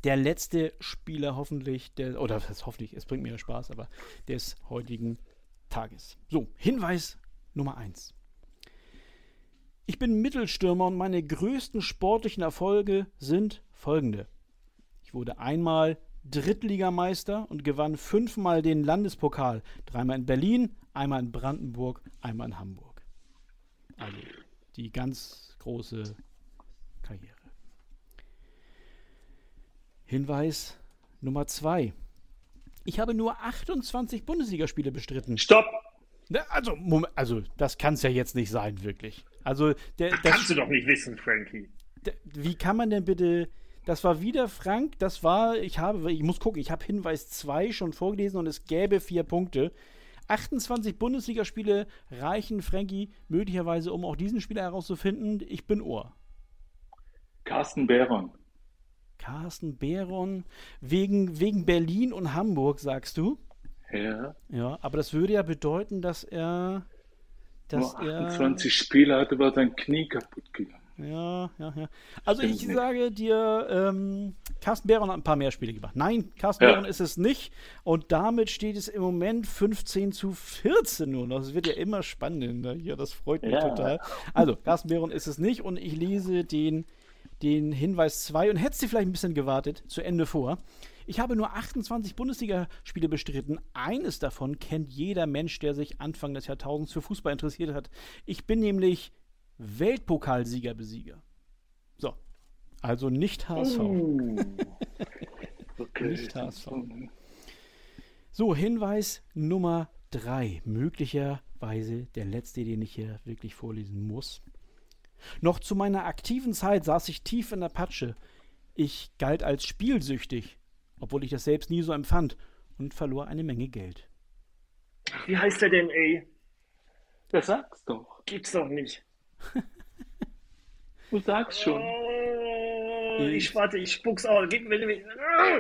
[SPEAKER 1] der letzte Spieler hoffentlich, der, oder das hoffentlich, es bringt mir Spaß, aber des heutigen Tages. So, Hinweis Nummer 1. Ich bin Mittelstürmer und meine größten sportlichen Erfolge sind folgende. Ich wurde einmal Drittligameister und gewann fünfmal den Landespokal. Dreimal in Berlin, einmal in Brandenburg, einmal in Hamburg. Also die ganz große Karriere. Hinweis Nummer zwei. Ich habe nur 28 Bundesligaspiele bestritten.
[SPEAKER 2] Stopp!
[SPEAKER 1] Ne, Also, Moment, also das kann es ja jetzt nicht sein, wirklich. Also, der, das,
[SPEAKER 2] Kannst du doch nicht wissen, Frankie.
[SPEAKER 1] der, wie kann man denn bitte. Das war wieder Frank, das war, ich habe, ich muss gucken, ich habe Hinweis 2 schon vorgelesen und es gäbe vier Punkte. 28 Bundesligaspiele reichen Frankie möglicherweise, um auch diesen Spieler herauszufinden. Ich bin Ohr.
[SPEAKER 3] Carsten Behron.
[SPEAKER 1] Carsten Behron, wegen, wegen Berlin und Hamburg, sagst du?
[SPEAKER 3] Ja,
[SPEAKER 1] Ja, aber das würde ja bedeuten, dass er. Dass
[SPEAKER 3] nur
[SPEAKER 1] er
[SPEAKER 3] 28 Spiele hatte, war sein Knie kaputt gegangen.
[SPEAKER 1] Ja, ja, ja. Also
[SPEAKER 3] Stimmt
[SPEAKER 1] ich
[SPEAKER 3] nicht.
[SPEAKER 1] sage dir, ähm, Carsten Behron hat ein paar mehr Spiele gemacht. Nein, Carsten
[SPEAKER 3] Ja.
[SPEAKER 1] Behron ist es nicht. Und damit steht es im Moment 15 zu 14 nur noch. Das wird ja immer spannender hier. Das freut mich
[SPEAKER 3] Ja.
[SPEAKER 1] total. Also, Carsten Behron ist es nicht. Und ich lese den, den Hinweis 2 und hättest du vielleicht ein bisschen gewartet, zu Ende vor. Ich habe nur 28 Bundesligaspiele bestritten. Eines davon kennt jeder Mensch, der sich Anfang des Jahrtausends für Fußball interessiert hat. Ich bin nämlich Weltpokalsieger-Besieger. So. Also nicht HSV. <laughs>
[SPEAKER 3] Okay.
[SPEAKER 1] Nicht HSV. So, Hinweis Nummer 3. Möglicherweise der letzte, den ich hier wirklich vorlesen muss. Noch zu meiner aktiven Zeit saß ich tief in der Patsche. Ich galt als spielsüchtig, obwohl ich das selbst nie so empfand und verlor eine Menge Geld.
[SPEAKER 2] Wie heißt der denn, ey?
[SPEAKER 3] Ja, sag's doch.
[SPEAKER 2] Gibt's doch nicht.
[SPEAKER 3] Du sagst schon.
[SPEAKER 2] Oh, ich warte, ich spuck's aus.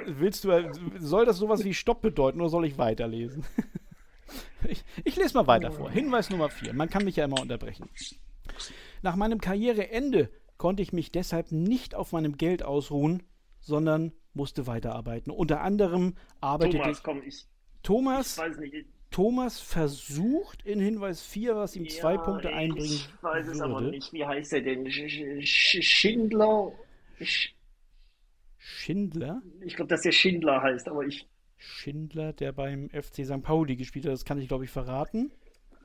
[SPEAKER 1] Willst du, soll das sowas wie Stopp bedeuten oder soll ich weiterlesen? <laughs> Ich, ich lese mal weiter vor. Hinweis Nummer 4. Man kann mich ja immer unterbrechen. Nach meinem Karriereende konnte ich mich deshalb nicht auf meinem Geld ausruhen, sondern musste weiterarbeiten. Unter anderem arbeitete
[SPEAKER 2] Thomas,
[SPEAKER 1] ich.
[SPEAKER 2] komm, ich
[SPEAKER 1] Thomas,
[SPEAKER 2] weiß nicht.
[SPEAKER 1] Thomas versucht in Hinweis 4, was ihm zwei
[SPEAKER 2] Ja,
[SPEAKER 1] Punkte
[SPEAKER 2] ey,
[SPEAKER 1] einbringen
[SPEAKER 2] Ich weiß es aber
[SPEAKER 1] würde.
[SPEAKER 2] nicht. Wie heißt der denn? Sch Sch Sch Schindler? Sch
[SPEAKER 1] Schindler.
[SPEAKER 2] ich glaube, dass der Schindler heißt, aber ich.
[SPEAKER 1] Schindler, der beim FC St. Pauli gespielt hat, das kann ich glaube ich verraten.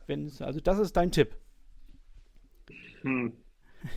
[SPEAKER 1] Wenn es, also das ist dein Tipp.
[SPEAKER 2] Hm.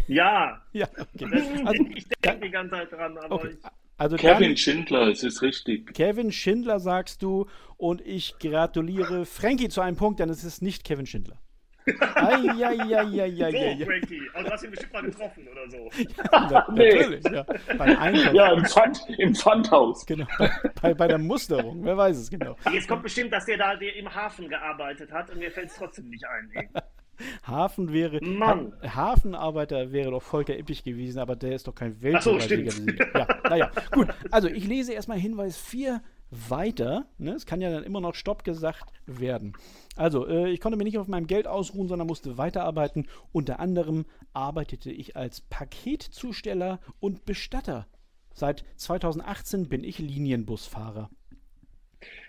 [SPEAKER 2] Ja, <laughs>
[SPEAKER 1] Ja, okay. Also,
[SPEAKER 2] ich denke die ganze Zeit dran, aber
[SPEAKER 1] okay.
[SPEAKER 2] ich,
[SPEAKER 1] also
[SPEAKER 3] Kevin
[SPEAKER 1] dann,
[SPEAKER 3] Schindler, es ist richtig.
[SPEAKER 1] Kevin Schindler sagst du und ich gratuliere Frankie zu einem Punkt, denn es ist nicht Kevin Schindler.
[SPEAKER 2] so,
[SPEAKER 1] Eieieiei.
[SPEAKER 2] Frankie. Aber du hast ihn bestimmt mal getroffen oder so. <laughs>
[SPEAKER 1] Natürlich, ja. Beim Einkauf.
[SPEAKER 3] Ja, im, Pfand, im Pfandhaus.
[SPEAKER 1] Genau. Bei, bei, bei der Musterung, wer weiß es genau.
[SPEAKER 2] Jetzt kommt bestimmt, dass der da der im Hafen gearbeitet hat und mir fällt es trotzdem nicht ein. Ey. <laughs>
[SPEAKER 1] Hafen wäre.
[SPEAKER 2] Mann.
[SPEAKER 1] Ha Hafenarbeiter wäre doch Volker Ippich gewesen, aber der ist doch kein
[SPEAKER 2] Ach so,
[SPEAKER 1] Weltpokalsieger. ja, naja, gut. Also ich lese erstmal Hinweis 4 weiter. Ne? Es kann ja dann immer noch Stopp gesagt werden. Also, äh, ich konnte mich nicht auf meinem Geld ausruhen, sondern musste weiterarbeiten. Unter anderem arbeitete ich als Paketzusteller und Bestatter. Seit 2018 bin ich Linienbusfahrer.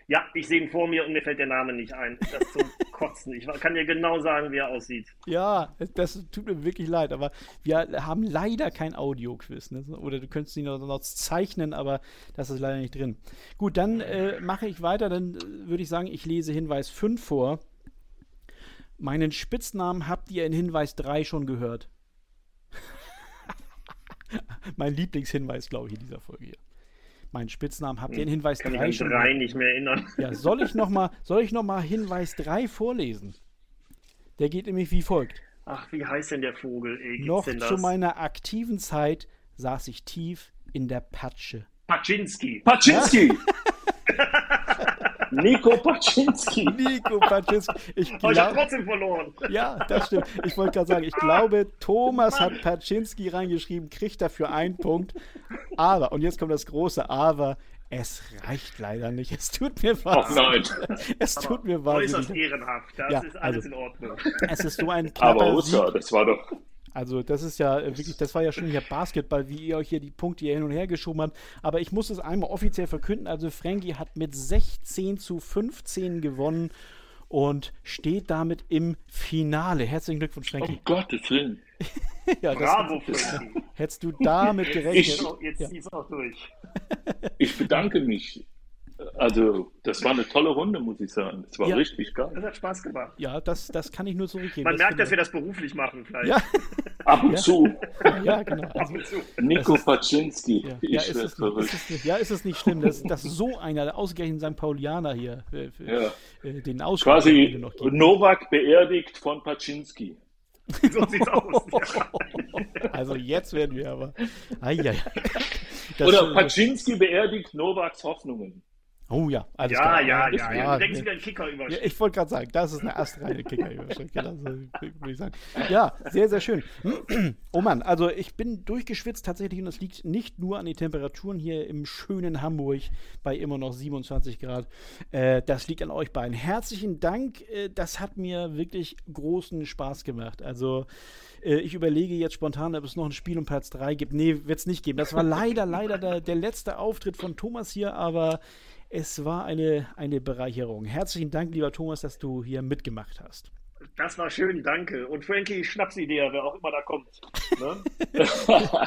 [SPEAKER 2] Ja, ich sehe ihn vor mir und mir fällt der Name nicht ein. Das ist zum <laughs> Kotzen. Ich kann dir genau sagen, wie er aussieht.
[SPEAKER 1] Ja, das tut mir wirklich leid, aber wir haben leider kein Audioquiz. Ne? Oder du könntest ihn noch, zeichnen, aber das ist leider nicht drin. Gut, dann äh, mache ich weiter. Dann äh, würde ich sagen, ich lese Hinweis 5 vor. Meinen Spitznamen habt ihr in Hinweis 3 schon gehört. <laughs> mein Lieblingshinweis, glaube ich, in dieser Folge hier. Meinen Spitznamen habt ihr in Hinweis
[SPEAKER 2] Kann mich
[SPEAKER 1] 3
[SPEAKER 2] an
[SPEAKER 1] schon
[SPEAKER 2] drei nicht mehr erinnern.
[SPEAKER 1] Ja, soll ich nochmal <laughs> noch mal Hinweis 3 vorlesen? Der geht nämlich wie folgt.
[SPEAKER 2] Ach, wie heißt denn der Vogel? Ey, gibt's
[SPEAKER 1] Noch
[SPEAKER 2] denn
[SPEAKER 1] zu meiner aktiven Zeit saß ich tief in der Patsche.
[SPEAKER 2] Paczynski.
[SPEAKER 3] Paczynski! <laughs> <laughs> Nico Paczynski! <laughs>
[SPEAKER 1] Nico Paczynski. Ich
[SPEAKER 2] Aber ich habe trotzdem verloren.
[SPEAKER 1] ja, das stimmt. Ich wollte gerade sagen, ich glaube, Thomas hat Paczynski reingeschrieben, kriegt dafür einen Punkt. Aber, und jetzt kommt das große Aber, es reicht leider nicht. Es tut mir
[SPEAKER 3] Ach nein.
[SPEAKER 1] Es tut mir
[SPEAKER 2] Äußerst
[SPEAKER 1] wahnsinnig.
[SPEAKER 2] ehrenhaft. Das
[SPEAKER 1] Ja,
[SPEAKER 2] ist alles
[SPEAKER 1] also-
[SPEAKER 2] in Ordnung.
[SPEAKER 1] Es ist so ein
[SPEAKER 3] Aber
[SPEAKER 1] knapper
[SPEAKER 3] Oster,
[SPEAKER 1] Sieg.
[SPEAKER 3] das war doch.
[SPEAKER 1] Also das ist ja äh, wirklich, das war ja schon hier Basketball, wie ihr euch hier die Punkte hier hin und her geschoben habt. Aber ich muss es einmal offiziell verkünden. Also Frankie hat mit 16 zu 15 gewonnen und steht damit im Finale. Herzlichen Glückwunsch,
[SPEAKER 3] Um
[SPEAKER 1] Frankie.
[SPEAKER 3] Gottes Willen. <laughs>
[SPEAKER 1] Ja,
[SPEAKER 2] Bravo, Frankie.
[SPEAKER 1] hättest du damit gerechnet.
[SPEAKER 2] So, jetzt
[SPEAKER 1] Ja.
[SPEAKER 2] auch durch. <laughs>
[SPEAKER 3] Ich bedanke mich. Also, das war eine tolle Runde, muss ich sagen. Das war
[SPEAKER 1] Ja.
[SPEAKER 3] richtig geil.
[SPEAKER 2] Das hat Spaß gemacht.
[SPEAKER 1] Ja, das, das kann ich nur zurückgeben.
[SPEAKER 2] Man merkt,
[SPEAKER 1] finde
[SPEAKER 2] dass wir das beruflich machen, vielleicht.
[SPEAKER 1] Ja, <laughs>
[SPEAKER 3] Ab und
[SPEAKER 1] Ja.
[SPEAKER 3] zu.
[SPEAKER 1] ja, genau. Also,
[SPEAKER 3] Nico
[SPEAKER 1] Das
[SPEAKER 3] Paczynski.
[SPEAKER 1] ja,
[SPEAKER 3] Ich
[SPEAKER 1] ja, ist
[SPEAKER 3] werd
[SPEAKER 1] es nicht,
[SPEAKER 3] verrückt.
[SPEAKER 1] ist es nicht, ja, ist es nicht schlimm, dass, dass so einer, ausgerechnet St. Paulianer hier, äh, für,
[SPEAKER 3] Ja.
[SPEAKER 1] äh, den Ausschlag
[SPEAKER 3] Quasi
[SPEAKER 1] noch gibt.
[SPEAKER 3] Novak beerdigt von Paczynski. <laughs>
[SPEAKER 2] So sieht's aus. <laughs>
[SPEAKER 1] Also jetzt werden wir aber. Eieiei. Das,
[SPEAKER 3] Oder
[SPEAKER 1] äh,
[SPEAKER 3] Paczynski beerdigt Novaks Hoffnungen.
[SPEAKER 1] Oh ja, alles
[SPEAKER 2] Ja,
[SPEAKER 1] klar.
[SPEAKER 2] ja, ja, ja. Du denkst wieder an Kicker über.
[SPEAKER 1] Ja, ich wollte gerade sagen, das ist eine astreine Kickerüberschrift. Genau. Ja, sehr, sehr schön. <clears throat> Oh Mann, also ich bin durchgeschwitzt tatsächlich und es liegt nicht nur an den Temperaturen hier im schönen Hamburg bei immer noch 27 Grad. Äh, das liegt an euch beiden. Herzlichen Dank. Äh, das hat mir wirklich großen Spaß gemacht. Also äh, ich überlege jetzt spontan, ob es noch ein Spiel um Platz 3 gibt. Nee, wird es nicht geben. Das war leider, leider der, der letzte Auftritt von Thomas hier, aber es war eine, eine Bereicherung. Herzlichen Dank, lieber Thomas, dass du hier mitgemacht hast.
[SPEAKER 2] Das war schön, danke. Und Frankie, Schnapsidee, wer auch immer da kommt. Ne? <laughs>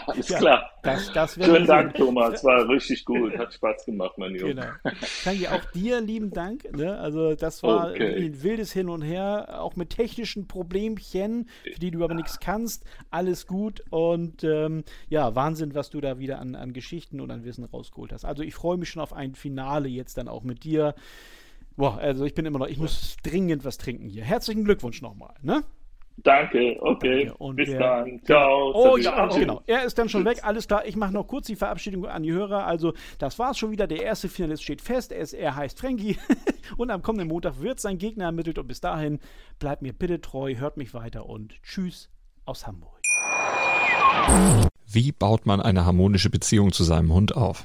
[SPEAKER 3] Alles
[SPEAKER 1] Ja,
[SPEAKER 3] klar.
[SPEAKER 1] Das, das
[SPEAKER 3] Schönen Dank,
[SPEAKER 1] sehen.
[SPEAKER 3] Thomas. War richtig gut. Hat Spaß gemacht, mein Junge.
[SPEAKER 1] Genau. Frankie, auch dir lieben Dank. Ne? Also das war
[SPEAKER 3] Okay.
[SPEAKER 1] ein wildes Hin und Her, auch mit technischen Problemchen, für die du aber nichts kannst. Alles gut und ähm, ja, Wahnsinn, was du da wieder an, an Geschichten und an Wissen rausgeholt hast. Also ich freue mich schon auf ein Finale jetzt dann auch mit dir. Boah, also ich bin immer noch, ich muss dringend was trinken hier. Herzlichen Glückwunsch nochmal, ne?
[SPEAKER 3] Danke. Okay.
[SPEAKER 1] Danke. Und
[SPEAKER 3] Bis
[SPEAKER 1] der-
[SPEAKER 3] dann. Ciao.
[SPEAKER 1] Oh ja, genau. Er ist dann schon weg. Alles klar. Ich mache noch kurz die Verabschiedung an die Hörer. Also, das war's schon wieder. Der erste Finalist steht fest. Er, ist, er heißt Frankie. <laughs> und am kommenden Montag wird sein Gegner ermittelt. Und bis dahin, bleibt mir bitte treu, hört mich weiter und tschüss aus Hamburg.
[SPEAKER 7] Wie baut man eine harmonische Beziehung zu seinem Hund auf?